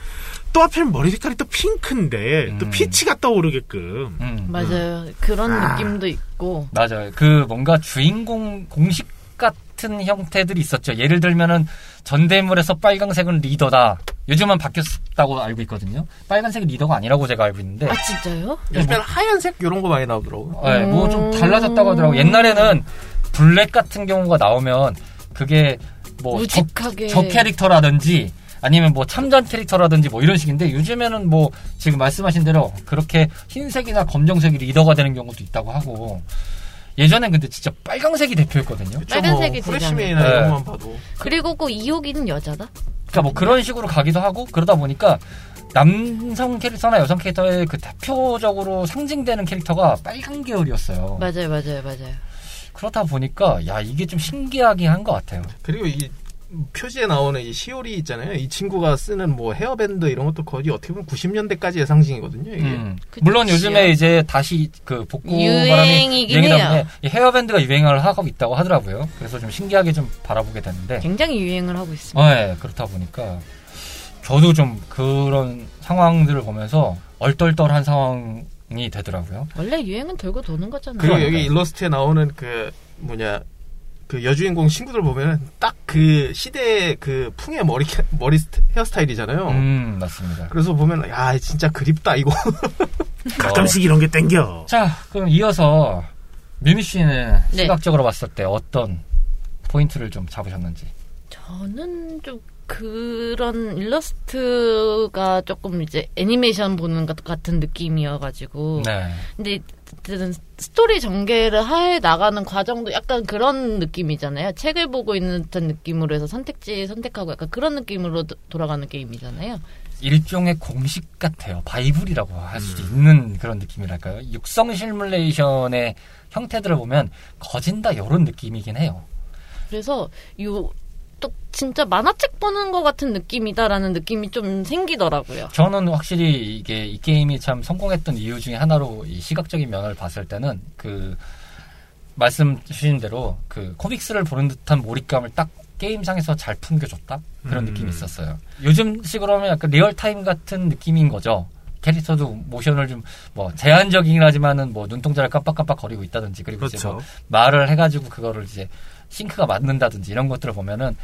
또 하필 머리 색깔이 또 핑크인데 또 음. 피치가 떠오르게끔 음, 맞아요. 그런 아. 느낌도 있고 맞아요. 그 뭔가 주인공 공식 같은 형태들이 있었죠. 예를 들면은 전대물에서 빨강색은 리더다. 요즘은 바뀌었다고 알고 있거든요. 빨간색이 리더가 아니라고 제가 알고 있는데. 아 진짜요? 요즘엔 하얀색 이런 거 많이 나오더라고. 네, 뭐좀 달라졌다고 하더라고요. 옛날에는 블랙 같은 경우가 나오면 그게 뭐 적, 적 캐릭터라든지 아니면 뭐 참전 캐릭터라든지 뭐 이런 식인데 요즘에는 뭐 지금 말씀하신 대로 그렇게 흰색이나 검정색이 리더가 되는 경우도 있다고 하고 예전엔 근데 진짜 빨강색이 대표였거든요. 그쵸, 빨간색이 뭐 되잖아요. 이런 네. 것만 봐도. 그리고 꼭 이호기는 여자다. 그러니까 뭐 그런 식으로 가기도 하고 그러다 보니까 남성 캐릭터나 여성 캐릭터의 그 대표적으로 상징되는 캐릭터가 빨간 계열이었어요. 맞아요, 맞아요, 맞아요. 그렇다 보니까 야 이게 좀 신기하긴 한 것 같아요. 그리고 이 표지에 나오는 이 시오리 있잖아요. 이 친구가 쓰는 뭐 헤어밴드 이런 것도 거의 어떻게 보면 90년대까지의 상징이거든요. 이게. 음. 물론 요즘에 이제 다시 그 복고 바람이 유행이긴 유행이 헤어밴드가 유행을 하고 있다고 하더라고요. 그래서 좀 신기하게 좀 바라보게 되는데, 굉장히 유행을 하고 있습니다. 어, 예, 그렇다 보니까 저도 좀 그런 상황들을 보면서 얼떨떨한 상황 이 되더라고요. 원래 유행은 돌고 도는 거잖아요. 그리고 그러니까요. 여기 일러스트에 나오는 그 뭐냐 그 여주인공 친구들 보면은 딱 그 시대의 그 풍의 머리 캐- 머리 스타- 헤어스타일이잖아요. 음, 맞습니다. 그래서 보면 야 진짜 그립다 이거. 가끔씩 이런 게 땡겨. 자, 그럼 이어서 뮤미 씨는 네. 시각적으로 봤을 때 어떤 포인트를 좀 잡으셨는지. 저는 좀 그런 일러스트가 조금 이제 애니메이션 보는 것 같은 느낌이어가지고. 네. 근데 어쨌든 스토리 전개를 해 나가는 과정도 약간 그런 느낌이잖아요. 책을 보고 있는 듯한 느낌으로 해서 선택지 선택하고 약간 그런 느낌으로 도- 돌아가는 게임이잖아요. 일종의 공식 같아요. 바이블이라고 할 수도 있는 그런 느낌이랄까요. 육성 실뮬레이션의 형태들을 보면 거진다 이런 느낌이긴 해요. 그래서 요또 진짜 만화책 보는 것 같은 느낌이다라는 느낌이 좀 생기더라고요. 저는 확실히 이게 이 게임이 참 성공했던 이유 중에 하나로 이 시각적인 면을 봤을 때는 그 말씀 주신 대로 그 코믹스를 보는 듯한 몰입감을 딱 게임상에서 잘 풍겨줬다 그런 음. 느낌이 있었어요. 요즘 식으로 하면 약간 리얼타임 같은 느낌인 거죠. 캐릭터도 모션을 좀 뭐 제한적이긴 하지만은 뭐 눈동자를 깜빡깜빡 거리고 있다든지 그리고 이제 뭐 그렇죠. 말을 해가지고 그거를 이제 싱크가 맞는다든지 이런 것들을 보면은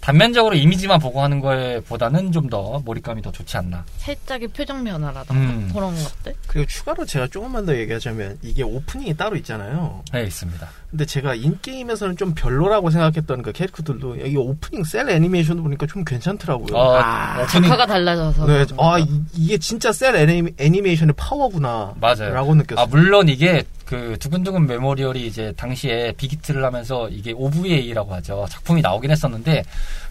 단면적으로 이미지만 보고 하는 거에 보다는 좀 더 몰입감이 더 좋지 않나. 살짝의 표정 변화라던가 음. 그런 것들. 그리고 추가로 제가 조금만 더 얘기하자면 이게 오프닝이 따로 있잖아요. 네, 있습니다. 근데 제가 in-game에서는 좀 별로라고 생각했던 그 캐릭터들도 여기 오프닝 셀 애니메이션도 보니까 좀 괜찮더라고요. 어, 아, 오프닝 작화가 달라져서. 네, 그런가. 아 이, 게 진짜 셀 애니, 애니메이션의 파워구나. 맞아요. 라고 느꼈어요. 아 물론 이게 그 두근두근 메모리얼이 이제 당시에 빅히트를 하면서 이게 OVA라고 하죠. 작품이 나오긴 했었는데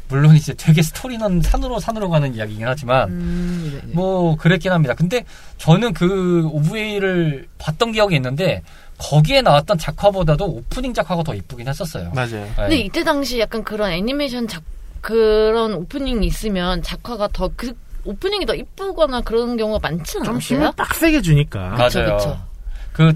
물론 이제 되게 스토리는 산으로 산으로 가는 이야기긴 하지만 음, 네, 네. 뭐 그랬긴 합니다. 근데 저는 그 OVA를 봤던 기억이 있는데 거기에 나왔던 작화보다도 오프닝 작화가 더 이쁘긴 했었어요. 맞아요. 네. 근데 이때 당시 약간 그런 애니메이션 작 그런 오프닝이 있으면 작화가 더 그 오프닝이 더 이쁘거나 그런 경우가 많지는 좀 않았어요? 힘을 빡세게 주니까. 그쵸, 맞아요. 그쵸. 그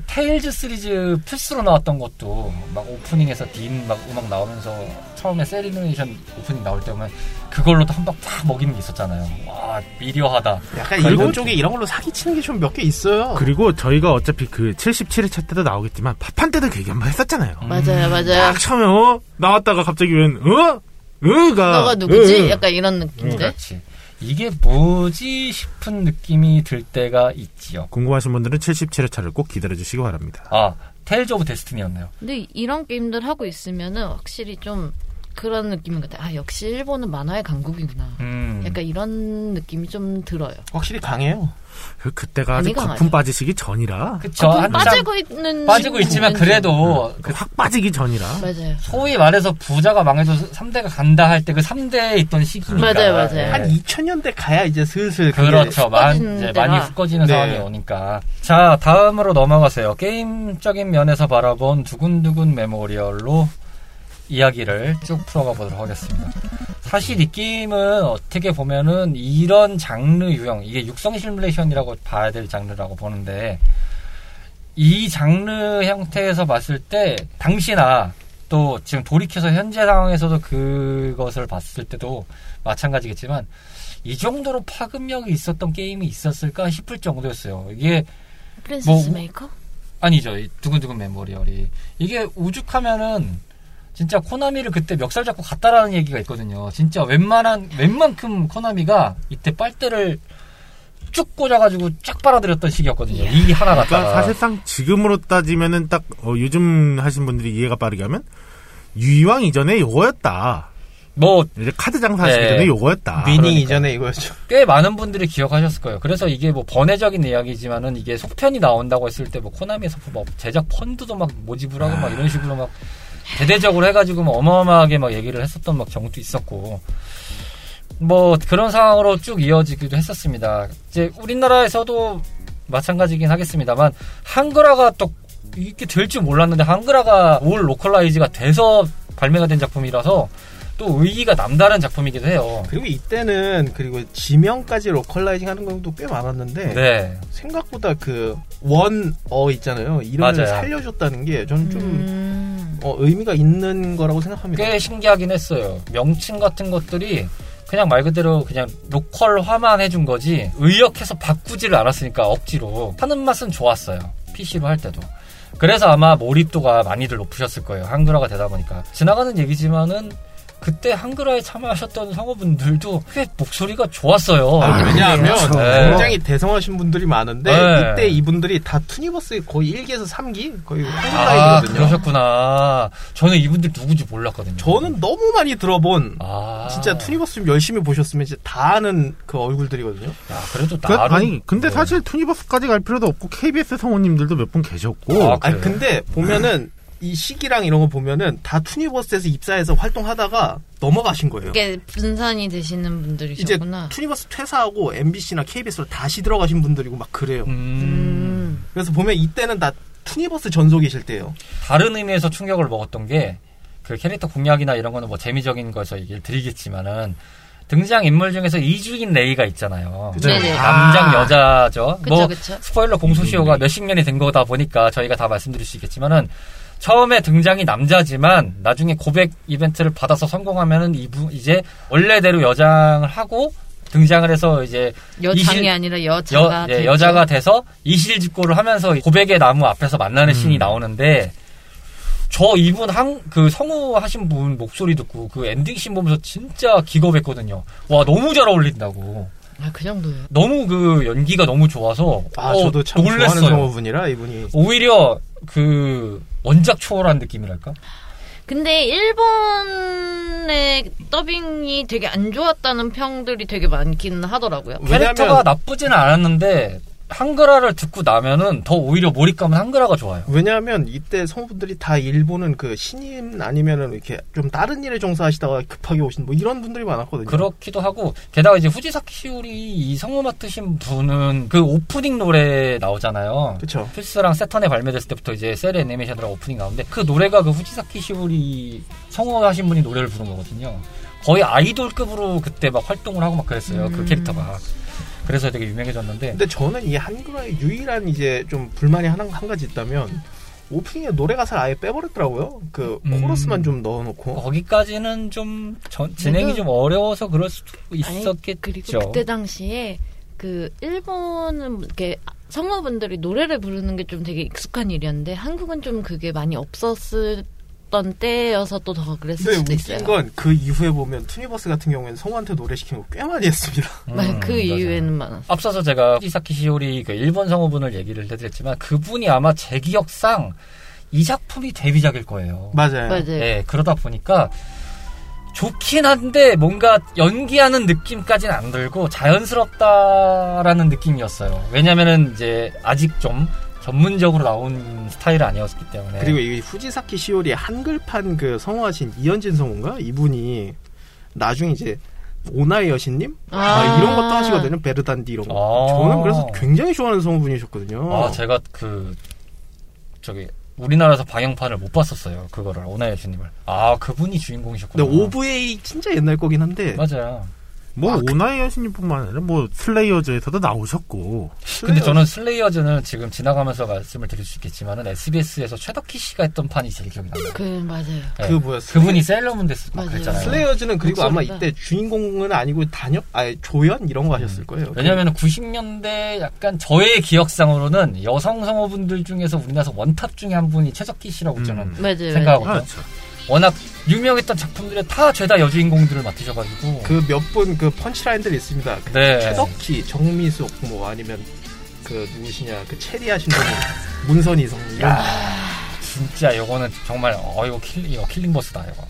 테일즈 시리즈 플스로 나왔던 것도 막 오프닝에서 딘 막 음악 나오면서 처음에 세리노이션 오프닝 나올 때 보면 그걸로도 한방쫙 먹이는 게 있었잖아요. 와 미려하다. 약간 일본 쪽에 이런 걸로 사기치는 게 좀 몇 개 있어요. 그리고 저희가 어차피 그 77회차 때도 나오겠지만 파판 때도 그 얘기 한 번 했었잖아요. 음. 맞아요, 맞아요. 딱 처음에 어 나왔다가 갑자기 웬 어? 으가 너가 누구지? 으. 약간 이런 느낌인데. 그렇지. 이게 뭐지 싶은 느낌이 들 때가 있지요. 궁금하신 분들은 77회차를 꼭 기다려 주시기 바랍니다. 아 테일즈 오브 데스티니였네요. 근데 이런 게임들 하고 있으면은 확실히 좀 그런 느낌인 것 같아요. 아, 역시 일본은 만화의 강국이구나. 음. 약간 이런 느낌이 좀 들어요. 확실히 강해요. 그 그때가 아직 거품. 빠지시기 전이라 그쵸. 한참 빠지고 있는 빠지고 있지만 그래도 그 확 빠지기 전이라. 맞아요. 소위 말해서 부자가 망해서 3대가 간다 할 때 그 3대에 있던 시기니까. 맞아요, 맞아요. 한 2000년대 가야 이제 슬슬 그렇죠. 많, 훅 이제 많이. 훅 꺼지는 네. 상황이 오니까. 자, 다음으로 넘어가세요. 게임적인 면에서 바라본 두근두근 메모리얼로 이야기를 쭉 풀어가 보도록 하겠습니다. 사실 이 게임은 어떻게 보면은 이런 장르 유형, 이게 육성 시뮬레이션이라고 봐야 될 장르라고 보는데, 이 장르 형태에서 봤을 때, 당시나 또 지금 돌이켜서 현재 상황에서도 그것을 봤을 때도 마찬가지겠지만, 이 정도로 파급력이 있었던 게임이 있었을까 싶을 정도였어요. 이게 프린세스 뭐, 메이커? 아니죠. 이 두근두근 메모리얼이. 이게 오죽하면은 진짜 코나미를 그때 멱살 잡고 갔다라는 얘기가 있거든요. 진짜 웬만한 웬만큼 코나미가 이때 빨대를 쭉 꽂아가지고 쫙 빨아들였던 시기였거든요. 이 하나 갖다가. 그러니까 사실상 지금으로 따지면은 딱 어, 요즘 하신 분들이 이해가 빠르게 하면 유이왕 이전에 요거였다. 뭐 이제 카드 장사하시기 네. 전에 요거였다. 미니 그러니까. 이전에 이거였죠. 꽤 많은 분들이 기억하셨을 거예요. 그래서 이게 뭐 번외적인 이야기지만은 이게 속편이 나온다고 했을 때 뭐 코나미에서 뭐 제작 펀드도 막 모집을 하고 막 이런 식으로 막 대대적으로 해가지고 막 어마어마하게 막 얘기를 했었던 막 경우도 있었고 뭐 그런 상황으로 쭉 이어지기도 했었습니다. 이제 우리나라에서도 마찬가지긴 하겠습니다만 한글화가 또 이렇게 될 줄 몰랐는데 한글화가 all localize가 돼서 발매가 된 작품이라서 또 의의가 남다른 작품이기도 해요. 그리고 이때는 그리고 지명까지 localizing 하는 경우도 꽤 많았는데 네. 생각보다 그 원어 있잖아요. 이름을 맞아요. 살려줬다는 게 저는 좀 음. 어, 의미가 있는 거라고 생각합니다. 꽤 신기하긴 했어요. 명칭 같은 것들이 그냥 말 그대로 그냥 local화만 해준 거지 의역해서 바꾸지를 않았으니까 억지로 하는 맛은 좋았어요. PC로 할 때도. 그래서 아마 몰입도가 많이들 높으셨을 거예요. 한글화가 되다 보니까. 지나가는 얘기지만은 그때 한글화에 참여하셨던 성우분들도 꽤 목소리가 좋았어요. 아, 왜냐하면 네. 굉장히 대성하신 분들이 많은데 네. 이때 이분들이 다 투니버스 거의 1기에서 3기 거의 아, 한글라이거든요. 그러셨구나. 저는 이분들 누군지 몰랐거든요. 저는 너무 많이 들어본 아. 진짜 투니버스 좀 열심히 보셨으면 진짜 다 아는 그 얼굴들이거든요. 야, 그래도 그, 나름. 아니 근데 네. 사실 투니버스까지 갈 필요도 없고 KBS 성우님들도 몇 분 계셨고 아, 아니? 근데 보면은 이 시기랑 이런 거 보면은 다 투니버스에서 입사해서 활동하다가 넘어가신 거예요. 이게 분산이 되시는 이제 분들이셨구나. 투니버스 퇴사하고 MBC나 KBS로 다시 들어가신 분들이고 막 그래요. 음. 음. 그래서 보면 이때는 다 투니버스 전속이실 때예요. 다른 의미에서 충격을 먹었던 게 그 캐릭터 공략이나 이런 거는 뭐 재미적인 거에서 얘기를 드리겠지만은 등장 인물 중에서 이주인 레이가 있잖아요. 네네. 남장 아. 여자죠. 그쵸, 뭐 그쵸. 스포일러 공소시효가 몇십 년이 된 거다 보니까 저희가 다 말씀드릴 수 있겠지만은 처음에 등장이 남자지만 나중에 고백 이벤트를 받아서 성공하면은 이분 이제 원래대로 여장을 하고 등장을 해서 이제 여장이 이실- 아니라 여자가 여, 예. 여자가 돼서 이실직고를 하면서 고백의 나무 앞에서 만나는 씬이 나오는데 저 이분 한 그 성우 하신 분 목소리 듣고 그 엔딩 씬 보면서 진짜 기겁했거든요. 와 너무 잘 어울린다고. 아, 그 정도예요. 너무 그 연기가 너무 좋아서 아 어, 저도 참 좋아하는 놀랬어요. 성우분이라 이분이 오히려 그 원작 초월한 느낌이랄까? 근데 일본의 더빙이 되게 안 좋았다는 평들이 되게 많기는 하더라고요. 왜냐면 캐릭터가 나쁘지는 않았는데 한글화를 듣고 나면은 더 오히려 몰입감은 한글화가 좋아요. 왜냐하면 이때 성우분들이 다 일본은 그 신임 아니면은 이렇게 좀 다른 일에 종사하시다가 급하게 오신 뭐 이런 분들이 많았거든요. 그렇기도 하고 게다가 이제 후지사키 시오리 이 성우 맡으신 분은 그 오프닝 노래 나오잖아요. 그쵸. 플스랑 새턴에 발매됐을 때부터 이제 셀 애니메이션이랑 오프닝 나오는데 그 노래가 그 후지사키 시오리 성우하신 분이 노래를 부른 거거든요. 거의 아이돌급으로 그때 막 활동을 하고 막 그랬어요. 그 캐릭터가. 그래서 되게 유명해졌는데 근데 저는 이 한글화의 유일한 이제 좀 불만이 하나 한 가지 있다면 오프닝에 노래 가사를 아예 빼버렸더라고요. 그 음. 코러스만 좀 넣어놓고. 거기까지는 좀 전- 진행이 그래도- 좀 어려워서 그럴 수도 아니, 있었겠죠. 그리고 그때 당시에 그 일본은 이렇게 성우분들이 노래를 부르는 게 좀 되게 익숙한 일이었는데 한국은 좀 그게 많이 없었 던 때여서 또 더 그랬을 수도 있어요. 건 그 이후에 보면 투니버스 같은 경우에는 성우한테 노래 시킨 거 꽤 많이 했습니다. 맞아요. 그 음, 이후에는 많았어요. 앞서서 제가 후지사키 시오리 그 일본 성우분을 얘기를 해드렸지만 그분이 아마 제 기억상 이 작품이 데뷔작일 거예요. 맞아요. 맞아요. 네, 그러다 보니까 좋긴 한데 뭔가 연기하는 느낌까지는 안 들고 자연스럽다라는 느낌이었어요. 왜냐면은 이제 아직 좀 전문적으로 나온 스타일이 아니었기 때문에. 그리고 이 후지사키 시오리 한글판 그 성우하신 이현진 성우인가 이분이 나중에 이제 오나의 여신님 아. 아, 이런 것도 하시거든요 베르단디 이런 거 아. 저는 그래서 굉장히 좋아하는 성우분이셨거든요 아, 제가 그 저기 우리나라에서 방영판을 못 봤었어요. 그거를 오 나의 여신님을. 아, 그분이 주인공이셨구나. 근데 OVA 진짜 옛날 거긴 한데 맞아요. 뭐 아, 그- 오 나의 여신님뿐만 아니라 뭐 슬레이어즈에서도 나오셨고 근데 저는 슬레이어즈는 지금 지나가면서 말씀을 드릴 수 있겠지만은 SBS에서 최덕희 씨가 했던 판이 제일 기억이 나요. 그 맞아요. 네. 그 뭐야 그분이 세일러문에서 막 맞아요. 그랬잖아요. 슬레이어즈는 그리고 아마 목소리가. 이때 주인공은 아니고 단역 아니 조연 이런 거 하셨을 거예요 왜냐면 90년대 약간 저의 기억상으로는 여성 성우분들 중에서 우리나라에서 one top 중에 한 분이 최덕희 씨라고 저는 음. 맞아요. 생각하거든요. 맞아요. 그렇죠. 워낙 유명했던 작품들에 다 죄다 여주인공들을 맡으셔가지고 그 몇 분 그 펀치라인들이 있습니다 그 네. 최덕희 정미숙 뭐 아니면 그 누구시냐 그 체리 하신 분이 문선이성 이런 진짜 요거는 정말 어 이거 킬 이거 킬링버스다 이거.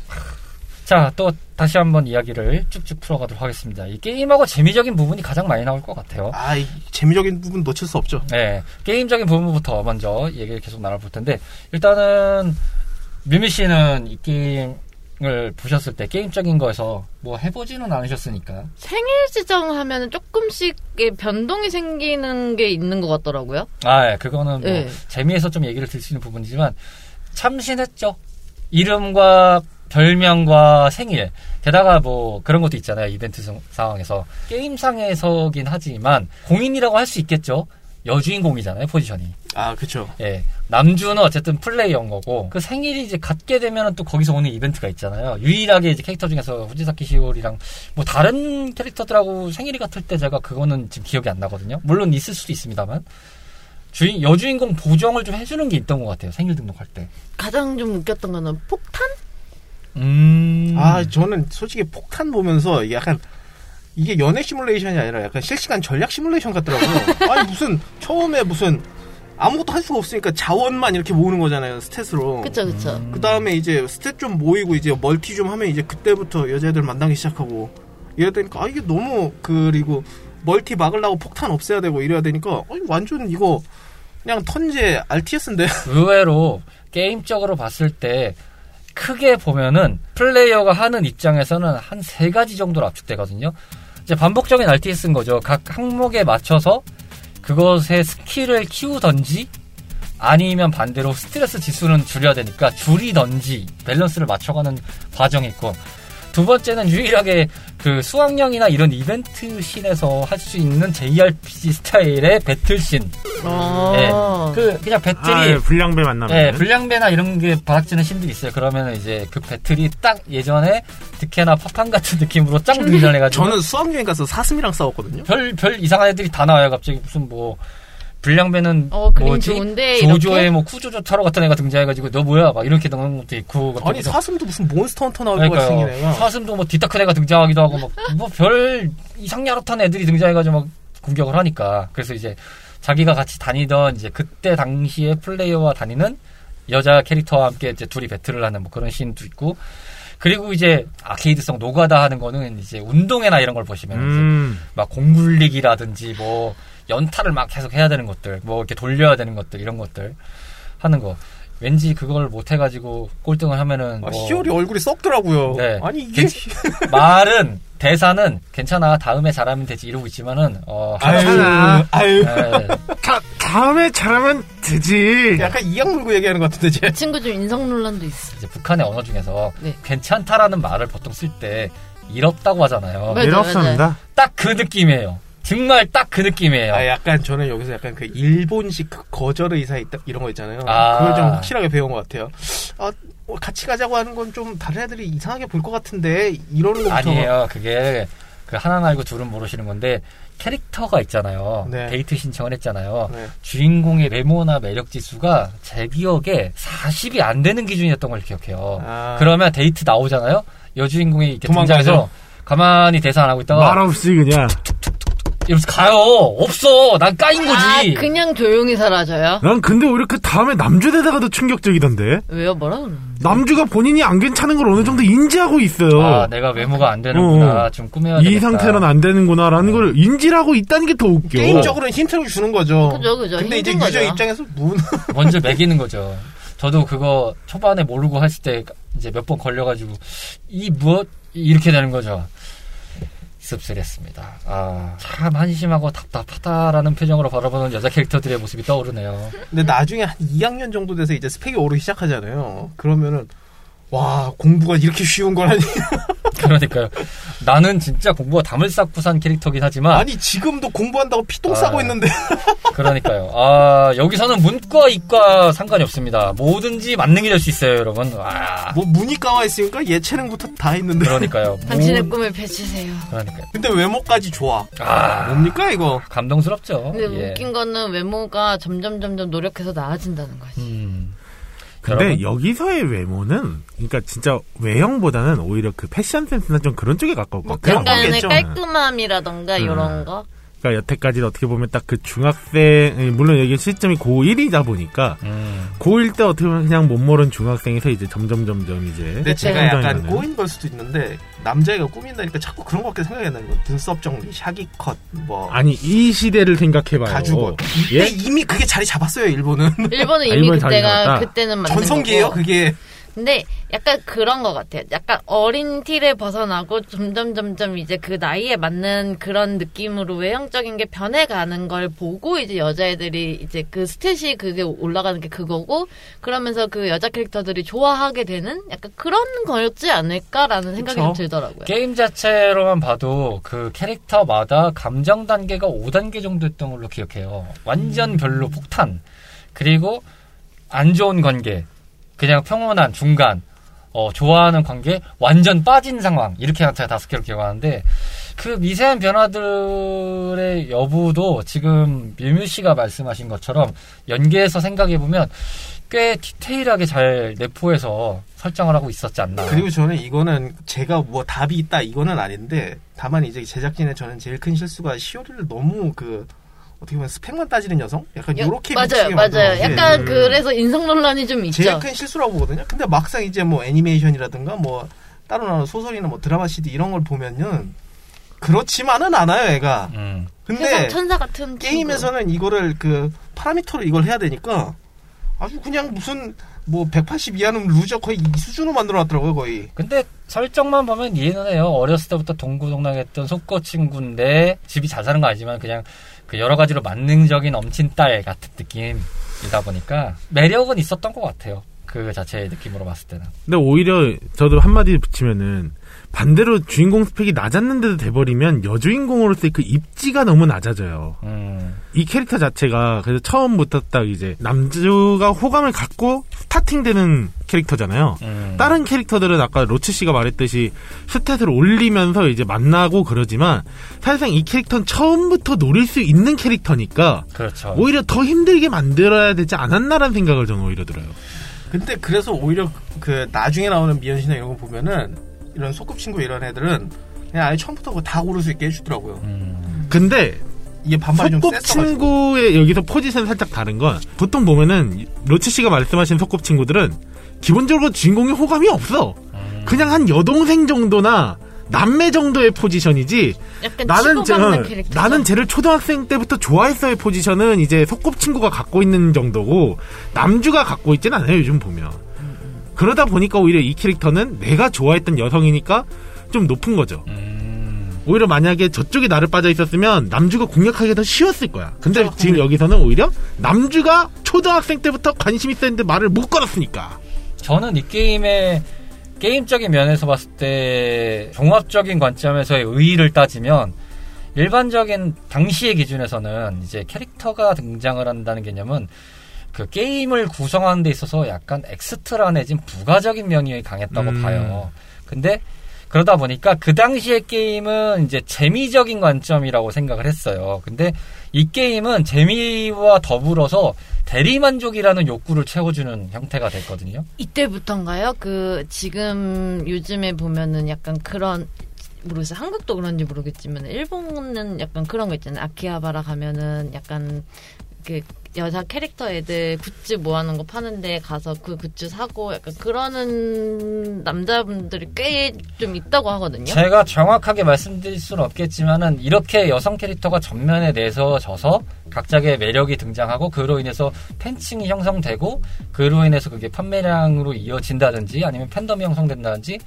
자 또 다시 한번 이야기를 쭉쭉 풀어가도록 하겠습니다. 이 게임하고 재미적인 부분이 가장 많이 나올 것 같아요. 아, 이 재미적인 부분 놓칠 수 없죠. 네, 게임적인 부분부터 먼저 얘기를 계속 나눠볼 텐데 일단은 뮤미 씨는 이 게임을 보셨을 때 게임적인 거에서 뭐 해보지는 않으셨으니까 생일 지정하면 조금씩 변동이 생기는 게 있는 것 같더라고요. 아, 예, 그거는 뭐 네. 재미에서 좀 얘기를 들 수 있는 부분이지만 참신했죠. 이름과 별명과 생일. 게다가 뭐 그런 것도 있잖아요. 이벤트 상- 상황에서 게임상에서긴 하지만 공인이라고 할 수 있겠죠. 여주인공이잖아요. 포지션이. 아, 그쵸. 예. 남주는 어쨌든 플레이어인 거고 그 생일이 이제 갖게 되면은 또 거기서 오는 이벤트가 있잖아요. 유일하게 이제 캐릭터 중에서 후지사키 시오리랑 뭐 다른 캐릭터들하고 생일이 같을 때 제가 그거는 지금 기억이 안 나거든요. 물론 있을 수도 있습니다만 주인 여주인공 보정을 좀 해주는 게 있던 것 같아요. 생일 등록할 때. 가장 좀 웃겼던 거는 폭탄? 음. 아, 저는 솔직히 폭탄 보면서 이게 약간 이게 연애 시뮬레이션이 아니라 약간 실시간 전략 시뮬레이션 같더라고요. 아니, 무슨 처음에 무슨 아무것도 할 수가 없으니까 자원만 이렇게 모으는 거잖아요. stat으로. 그쵸, 그쵸. 그 다음에 이제 stat 좀 모이고 이제 multi 좀 하면 이제 그때부터 여자애들 만나기 시작하고 이래야 되니까 아 이게 너무 그리고 multi 막으려고 폭탄 없애야 되고 이래야 되니까 아니 완전 이거 그냥 turn제 RTS인데 의외로 게임적으로 봤을 때 크게 보면은 플레이어가 하는 입장에서는 한 세 가지 정도로 압축되거든요. 이제 반복적인 RTS인 거죠. 각 항목에 맞춰서 그것의 스킬을 키우던지 아니면 반대로 스트레스 지수는 줄여야 되니까 줄이던지 밸런스를 맞춰가는 과정이 있고 두 번째는 유일하게 그 수학여행이나 이런 이벤트 scene에서 할 수 있는 JRPG 스타일의 battle scene 어. 그 그냥 battle이 아, 예, 불량배 만나면. 네, 불량배나 이런 게 맞닥뜨리는 scene들이 있어요. 그러면 이제 그 battle이 딱 예전에 득해나 파판 같은 느낌으로 짱 등장해가지고 저는 수학여행 가서 사슴이랑 싸웠거든요. 별, 별 이상한 애들이 다 나와요. 갑자기 무슨 뭐 불량배는 어, 뭐지? 좋은데, 조조의 이렇게? 뭐 쿠조조 타로 같은 애가 등장해가지고 너 뭐야? 막 이렇게 나오는 것도 있고 아니 사슴도 무슨 몬스터 헌터 나올 것 생긴 애가. 사슴도 뭐 디타큰 애가 등장하기도 하고 뭐별 이상야릇한 애들이 등장해가지고 막 공격을 하니까 그래서 이제 자기가 같이 다니던 이제 그때 당시에 플레이어와 다니는 여자 캐릭터와 함께 이제 둘이 배틀을 하는 뭐 그런 씬도 있고 그리고 이제 아케이드성 노가다 하는 거는 이제 운동회나 이런 걸 보시면 이제 음. 막 공굴리기라든지 뭐 연타를 막 계속 해야 되는 것들, 뭐 이렇게 돌려야 되는 것들 이런 것들 하는 거. 왠지 그걸 못 해가지고 꼴등을 하면은 아, 뭐 히어리 얼굴이 썩더라고요. 네. 아니 이게 말은 대사는 괜찮아 다음에 잘하면 되지 이러고 있지만은 어 괜찮아. 아유, 네. 다, 다음에 잘하면 되지. 약간 이악 물고 얘기하는 것 같은데 쟤. 그 친구 좀 인성 논란도 있어. 이제 북한의 언어 중에서 네. 괜찮다라는 말을 보통 쓸 때 이렇다고 하잖아요. 이렇습니다. 딱 그 느낌이에요. 정말 딱 그 느낌이에요. 아, 약간 저는 여기서 약간 그 일본식 그 거절 의사 있다 이런 거 있잖아요. 아. 그걸 좀 확실하게 배운 것 같아요. 아, 뭐 같이 가자고 하는 건 좀 다른 애들이 이상하게 볼 것 같은데 이러는 것부터 아니에요. 그게 그 하나 알고 둘은 모르시는 건데 캐릭터가 있잖아요. 네. 데이트 신청을 했잖아요. 네. 주인공의 외모나 매력 지수가 제 기억에 40이 안 되는 기준이었던 걸 기억해요. 아. 그러면 데이트 나오잖아요. 여주인공이 이렇게 도망가죠. 등장해서 가만히 대사 안 하고 있다가 말 없이 그냥. 이러면서 가요. 없어. 난 까인 거지. 아, 그냥 조용히 사라져요? 난 근데 오히려 그 다음에 남주 대답이 더 충격적이던데. 왜요? 뭐라 그러는 남주가 본인이 안 괜찮은 걸 어느 정도 인지하고 있어요. 아, 내가 외모가 안 되는구나. 어. 좀 꾸며야 이 되겠다. 상태로는 안 되는구나라는 걸 인지를 하고 있다는 게 더 웃겨. 게임적으로는 힌트를 주는 거죠. 그죠, 그죠. 근데 이제 힘든 유저 거죠. 입장에서 문 먼저 매기는 거죠. 저도 그거 초반에 모르고 했을 때 이제 몇 번 걸려가지고 이 무엇 이렇게 되는 거죠. 씁쓸했습니다. 아, 참 한심하고 답답하다라는 표정으로 바라보는 여자 캐릭터들의 모습이 떠오르네요. 근데 나중에 한 2학년 정도 돼서 이제 스펙이 오르기 시작하잖아요. 그러면은 와 공부가 이렇게 쉬운 걸 하니 그러니까요. 나는 진짜 공부가 담을 쌓고 산 캐릭터긴 하지만 아니 지금도 공부한다고 피똥 아. 싸고 있는데 그러니까요. 아, 여기서는 문과, 이과 상관이 없습니다. 뭐든지 만능이 될 수 있어요, 여러분. 와. 뭐 문이과와 있으니까 예체능부터 다 했는데 그러니까요. 당신의 뭐- 꿈을 펼치세요. 그러니까요. 근데 외모까지 좋아. 아, 뭡니까 이거? 감동스럽죠. 근데 예. 웃긴 거는 외모가 점점 점점 노력해서 나아진다는 거지. 음. 근데 여러분, 여기서의 외모는 그러니까 진짜 외형보다는 오히려 그 패션 센스나 좀 그런 쪽에 가까울 뭐것 같아요. 그런 약간의. 깔끔함이라던가 음. 이런 거. 그러니까 여태까지 어떻게 보면 딱 그 중학생 물론 여기 시점이 고1이다 보니까 음. 고1 때 어떻게 보면 그냥 못 모른 중학생에서 이제 점점 점점 이제 근데 제가 약간. 꼬인 걸 수도 있는데 남자애가 꾸민다니까 자꾸 그런 거밖에 생각이 안 나는 거. 눈썹 정리, 샤기 컷, 뭐 아니 이 시대를 생각해봐요. 가죽옷. 예? 이때 이미 그게 자리 잡았어요 일본은. 일본은 아, 이미 일본이 잘 그때가. 그때는 전성기예요. 그게. 근데 약간 그런 것 같아요. 약간 어린 티를 벗어나고 점점 점점 이제 그 나이에 맞는 그런 느낌으로 외형적인 게 변해가는 걸 보고 이제 여자애들이 이제 그 스탯이 그게 올라가는 게 그거고 그러면서 그 여자 캐릭터들이 좋아하게 되는 약간 그런 거였지 않을까라는 생각이 그쵸. 좀 들더라고요. 게임 자체로만 봐도 그 캐릭터마다 감정 단계가 5단계 정도 였던 걸로 기억해요. 완전 별로 폭탄. 그리고 안 좋은 관계. 그냥 평온한 중간. 어, 좋아하는 관계 완전 빠진 상황. 이렇게 제가 다섯 개를 기억하는데 그 미세한 변화들의 여부도 지금 밀뮤 씨가 말씀하신 것처럼 연계해서 생각해 보면 꽤 디테일하게 잘 내포해서 설정을 하고 있었지 않나. 그리고 저는 이거는 제가 뭐 답이 있다 이거는 아닌데 다만 이제 제작진의 저는 제일 큰 실수가 시오리를 너무 그 어떻게 보면 스펙만 따지는 여성? 약간 여- 요렇게 맞아요, 맞아요. 약간 음. 그래서 인성 논란이 좀 있죠. 제일 큰 실수라고 보거든요. 근데 막상 이제 뭐 애니메이션이라든가 뭐 따로 나오는 소설이나 뭐 드라마 CD 이런 걸 보면은 그렇지만은 않아요, 애가. 음. 근데 천사 같은 게임에서는 이거를 그 파라미터로 이걸 해야 되니까 아주 그냥 무슨 뭐 180 이하는 loser 거의 이 수준으로 만들어 놨더라고요, 거의. 근데 설정만 보면 이해는 해요. 어렸을 때부터 동고동락했던 소꿉친구인데 집이 잘 사는 거 아니지만 그냥 그 여러 가지로 만능적인 엄친 딸 같은 느낌이다 보니까 매력은 있었던 것 같아요. 그 자체의 느낌으로 봤을 때는. 근데 오히려 저도 한마디 붙이면은 반대로 주인공 스펙이 낮았는데도 돼버리면 여주인공으로서의 그 입지가 너무 낮아져요. 음. 이 캐릭터 자체가 그래서 처음부터 딱 이제 남주가 호감을 갖고 스타팅되는 캐릭터잖아요. 음. 다른 캐릭터들은 아까 로치 씨가 말했듯이 스탯을 올리면서 이제 만나고 그러지만 사실상 이 캐릭터는 처음부터 노릴 수 있는 캐릭터니까 그렇죠. 오히려 더 힘들게 만들어야 되지 않았나라는 생각을 저는 오히려 들어요. 근데 그래서 오히려 그 나중에 나오는 미연씨나 이런 거 보면은 이런 소꿉친구 이런 애들은 그냥 아예 처음부터 다 고를 수 있게 해주더라고요. 음. 근데 이게 반발이. 소꿉친구의 여기서 포지션 살짝 다른 건 보통 보면은 로치 씨가 말씀하신 소꿉친구들은 기본적으로 주인공이 호감이 없어. 음. 그냥 한 여동생 정도나 남매 정도의 포지션이지 약간 나는 제, 캐릭터. 나는 쟤를 초등학생 때부터 좋아했어의 포지션은 이제 소꿉친구가 갖고 있는 정도고 남주가 갖고 있진 않아요 요즘 보면 그러다 보니까 오히려 이 캐릭터는 내가 좋아했던 여성이니까 좀 높은 거죠. 음, 오히려 만약에 저쪽에 나를 빠져 있었으면 남주가 공략하기 더 쉬웠을 거야. 근데 그렇죠. 지금 여기서는 오히려 남주가 초등학생 때부터 관심 있었는데 말을 못 걸었으니까. 저는 이 게임의 게임적인 면에서 봤을 때 종합적인 관점에서의 의의를 따지면 일반적인 당시의 기준에서는 이제 캐릭터가 등장을 한다는 개념은 그 게임을 구성하는 데 있어서 약간 엑스트라 내진 부가적인 면이 강했다고 음. 봐요. 근데 그러다 보니까 그 당시의 게임은 이제 재미적인 관점이라고 생각을 했어요. 근데 이 게임은 재미와 더불어서 대리만족이라는 욕구를 채워주는 형태가 됐거든요. 이때부터인가요? 그 지금 요즘에 보면은 약간 그런 모르겠어요. 한국도 그런지 모르겠지만 일본은 약간 그런 거 있잖아요. 아키하바라 가면은 약간 그 여자 캐릭터 애들 굿즈 모아놓은 거 파는데 가서 그 굿즈 사고 약간 그러는 남자분들이 꽤 좀 있다고 하거든요. 제가 정확하게 말씀드릴 수는 없겠지만은 이렇게 여성 캐릭터가 전면에 내서져서 각자의 매력이 등장하고 그로 인해서 팬층이 형성되고 그로 인해서 그게 판매량으로 이어진다든지 아니면 팬덤이 형성된다든지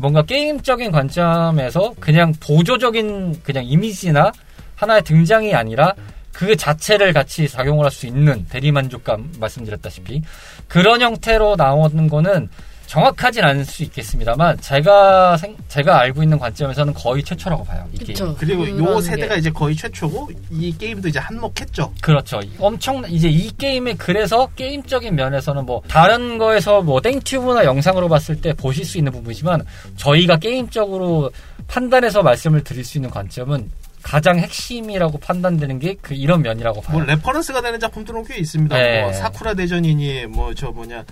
뭔가 게임적인 관점에서 그냥 보조적인 그냥 이미지나 하나의 등장이 아니라 그 자체를 같이 작용을 할 수 있는 대리만족감 말씀드렸다시피 그런 형태로 나오는 거는 정확하진 않을 수 있겠습니다만 제가 생- 제가 알고 있는 관점에서는 거의 최초라고 봐요. 이 게임. 그쵸. 그리고 요 세대가 게. 이제 거의 최초고 이 게임도 이제 한몫했죠. 그렇죠. 엄청 이제 이 게임이 그래서 게임적인 면에서는 뭐 다른 거에서 뭐 땡튜브나 영상으로 봤을 때 보실 수 있는 부분이지만 저희가 게임적으로 판단해서 말씀을 드릴 수 있는 관점은 가장 핵심이라고 판단되는 게 그 이런 면이라고 봐요. 뭐 reference가 되는 작품들은 꽤 있습니다. 네. 뭐 사쿠라 대전이니 뭐 저 뭐냐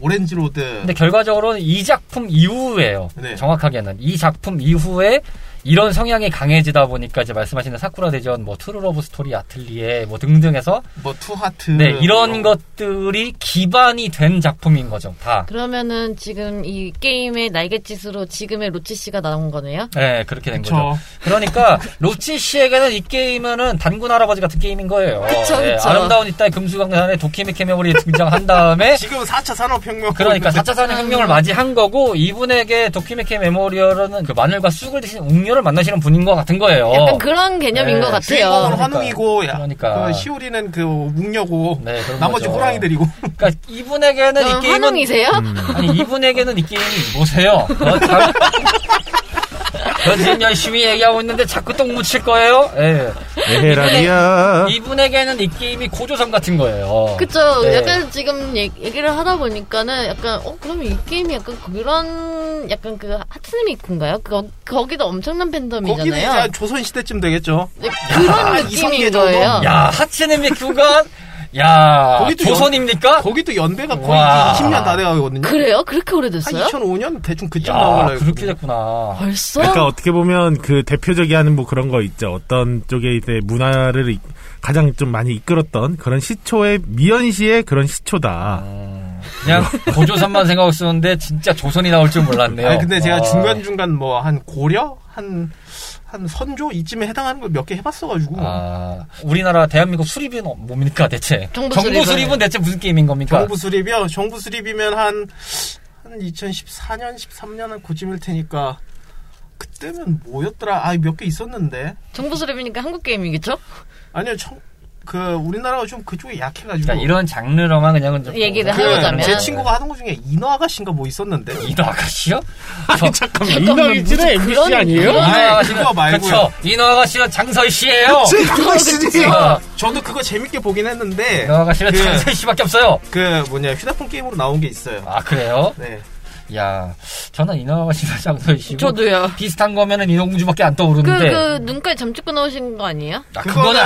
오렌지 로드. 근데 결과적으로는 이 작품 이후에요. 네. 정확하게는 이 작품 이후에 이런 성향이 강해지다 보니까 이제 말씀하시는 사쿠라 대전, 뭐 트루 러브 스토리 아틀리에 뭐 등등해서 뭐 투하트. 네 이런 뭐 것들이 기반이 된 작품인 거죠. 다. 그러면은 지금 이 게임의 날갯짓으로 지금의 로치 씨가 나온 거네요. 네 그렇게 된 그쵸. 거죠. 그러니까 로치 씨에게는 이 게임은 단군 할아버지 같은 게임인 거예요. 그쵸, 네, 그쵸. 아름다운 이 땅에 금수강산에 도키메키 메모리얼 등장한 다음에 지금 4차 산업혁명. 그러니까 4차 산업혁명을 맞이한 거고 이분에게 도키메키 메모리얼은 그 마늘과 쑥을 드신 웅녀를 만나시는 분인 것 같은 거예요. 약간 그런 개념인 네, 것 같아요. 주인공은 그러니까. 환웅이고 야, 그러니까. 그 시오리는 그 웅녀고 네, 나머지 거죠. 호랑이들이고. 그러니까 이분에게는 이 어, 게임은 환웅이세요? 아니 이분에게는 이 게임이. 너 잘- 저 지금 열심히 얘기하고 있는데 자꾸 똥 묻힐 거예요. 예. 에헤라리야 이분에게는 이 게임이 고조선 같은 거예요. 그쵸. 네. 약간 지금 얘- 얘기를 하다 보니까는 약간, 어, 그러면 이 게임이 약간 그런, 약간 그 하츠미쿠인가요? 그, 거기도 엄청난 거기는 팬덤이잖아요. 한 조선 시대 쯤 되겠죠. 네, 그런 야, 느낌인 이성계 정도? 거예요. 야 하츠네미 큐가 야 거기도 조선입니까? 거기도 연대가 거의 와. 20년 다 돼가거든요. 그래요? 그렇게 한 오래됐어요? 2005년 대충 그쯤 야 나온 걸로 그렇게 됐구나. 벌써? 그러니까 어떻게 보면 그 대표적이한 뭐 그런 거 있죠. 어떤 쪽에 이제 문화를 이- 가장 좀 많이 이끌었던 그런 시초의 미연시의 그런 시초다. 음, 그냥 고조선만 생각하고 있었는데 진짜 조선이 나올 줄 몰랐네요. 아니 근데 제가 와. 중간 중간 뭐 한 고려 한 한 선조 이쯤에 해당하는 걸 몇 개 해봤어가지고 아, 우리나라 대한민국 수립은 뭡니까 대체? 정부 정부 수립은- 수립은 대체 무슨 게임인 겁니까? 정부 수립이요. 정부 수립이면 한 한 2014년 13년은 고쯤일 테니까 그때면 뭐였더라? 아 몇 개 있었는데 정부 수립이니까 한국 게임이겠죠? 아니요 청, 그 우리나라가 좀 그쪽에 약해가지고 그러니까 이런 장르로만 그냥 좀 얘기를 그, 해보자면. 제 친구가 하던 것 중에 인어 아가씨인가 뭐 있었는데 이너 아가씨요? 아니 잠깐만 이너일지는 무슨 MBC 그런- 아니에요? 아가씨는 그거 말고요. 그쵸. 이너 아가씨는 장서희 씨예요. 그것이지. 어, 저도 그거 재밌게 보긴 했는데 이너 아가씨는 그- 장서희 씨밖에 없어요. 그 뭐냐 휴대폰 게임으로 나온 게 있어요. 아 그래요? 네. 야, 저는 장서희 씨고 저도요. 비슷한 거면은 이노공주밖에 안 그, 떠오르는데 그, 눈깔 점 찍고 나오신 거 아니에요? 아, 그거는.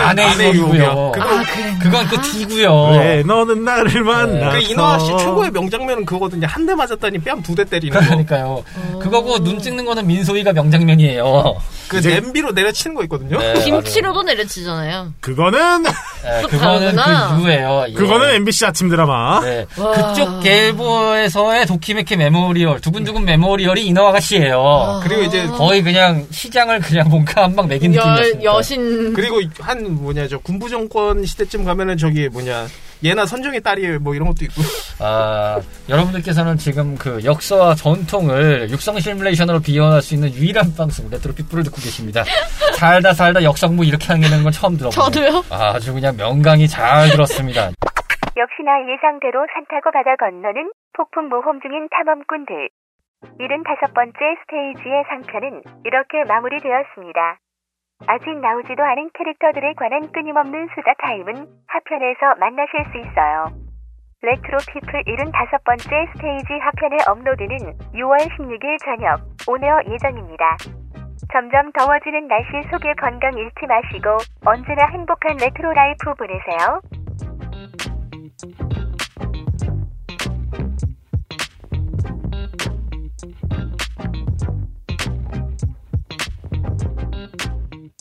유혹이요. 그거 아. 그건 그 뒤고요. 왜 너는 나를 만나? 그 인어 아가씨 최고의 명장면은 그거거든요. 한 대 맞았더니 뺨 두 대 때리는 거. 그러니까요. 그거고 눈 찍는 거는 민소희가 명장면이에요. 그 이제- 냄비로 내려치는 거 있거든요. 네, 김치로도 내려치잖아요. 그거는. 네, 또 그거는 다르구나. 그 이후에요. 예. 그거는 MBC 아침 드라마. 네. 와. 그쪽 계보에서의 도키메키 메모리얼, 두근두근 메모리얼이 인어 아가씨예요. 아. 그리고 이제 거의 그냥 시장을 그냥 몸카 한 방 먹인 여, 느낌이었습니다. 여신 그리고 한 뭐냐 저 군부 정권 시대쯤 가면은 저기 뭐냐 예나 선정이 딸이 뭐 이런 것도 있고 아, 여러분들께서는 지금 그 역사와 전통을 육성 시뮬레이션으로 비견할 수 있는 유일한 방송 레트로 피플을 듣고 계십니다. 살다 살다 역사 공부 이렇게 하는 건 처음 들어보네요. 저도요. 아주 그냥 명강의 잘 들었습니다. 역시나 예상대로 산 타고 바다 건너는 폭풍 모험 중인 탐험꾼들. 75번째 스테이지의 상편은 이렇게 마무리되었습니다. 아직 나오지도 않은 캐릭터들에 관한 끊임없는 수다 타임은 하편에서 만나실 수 있어요. 레트로 피플 75번째 스테이지 하편의 업로드는 6월 16일 저녁 on air 예정입니다. 점점 더워지는 날씨 속에 건강 잃지 마시고 언제나 행복한 retro life 보내세요.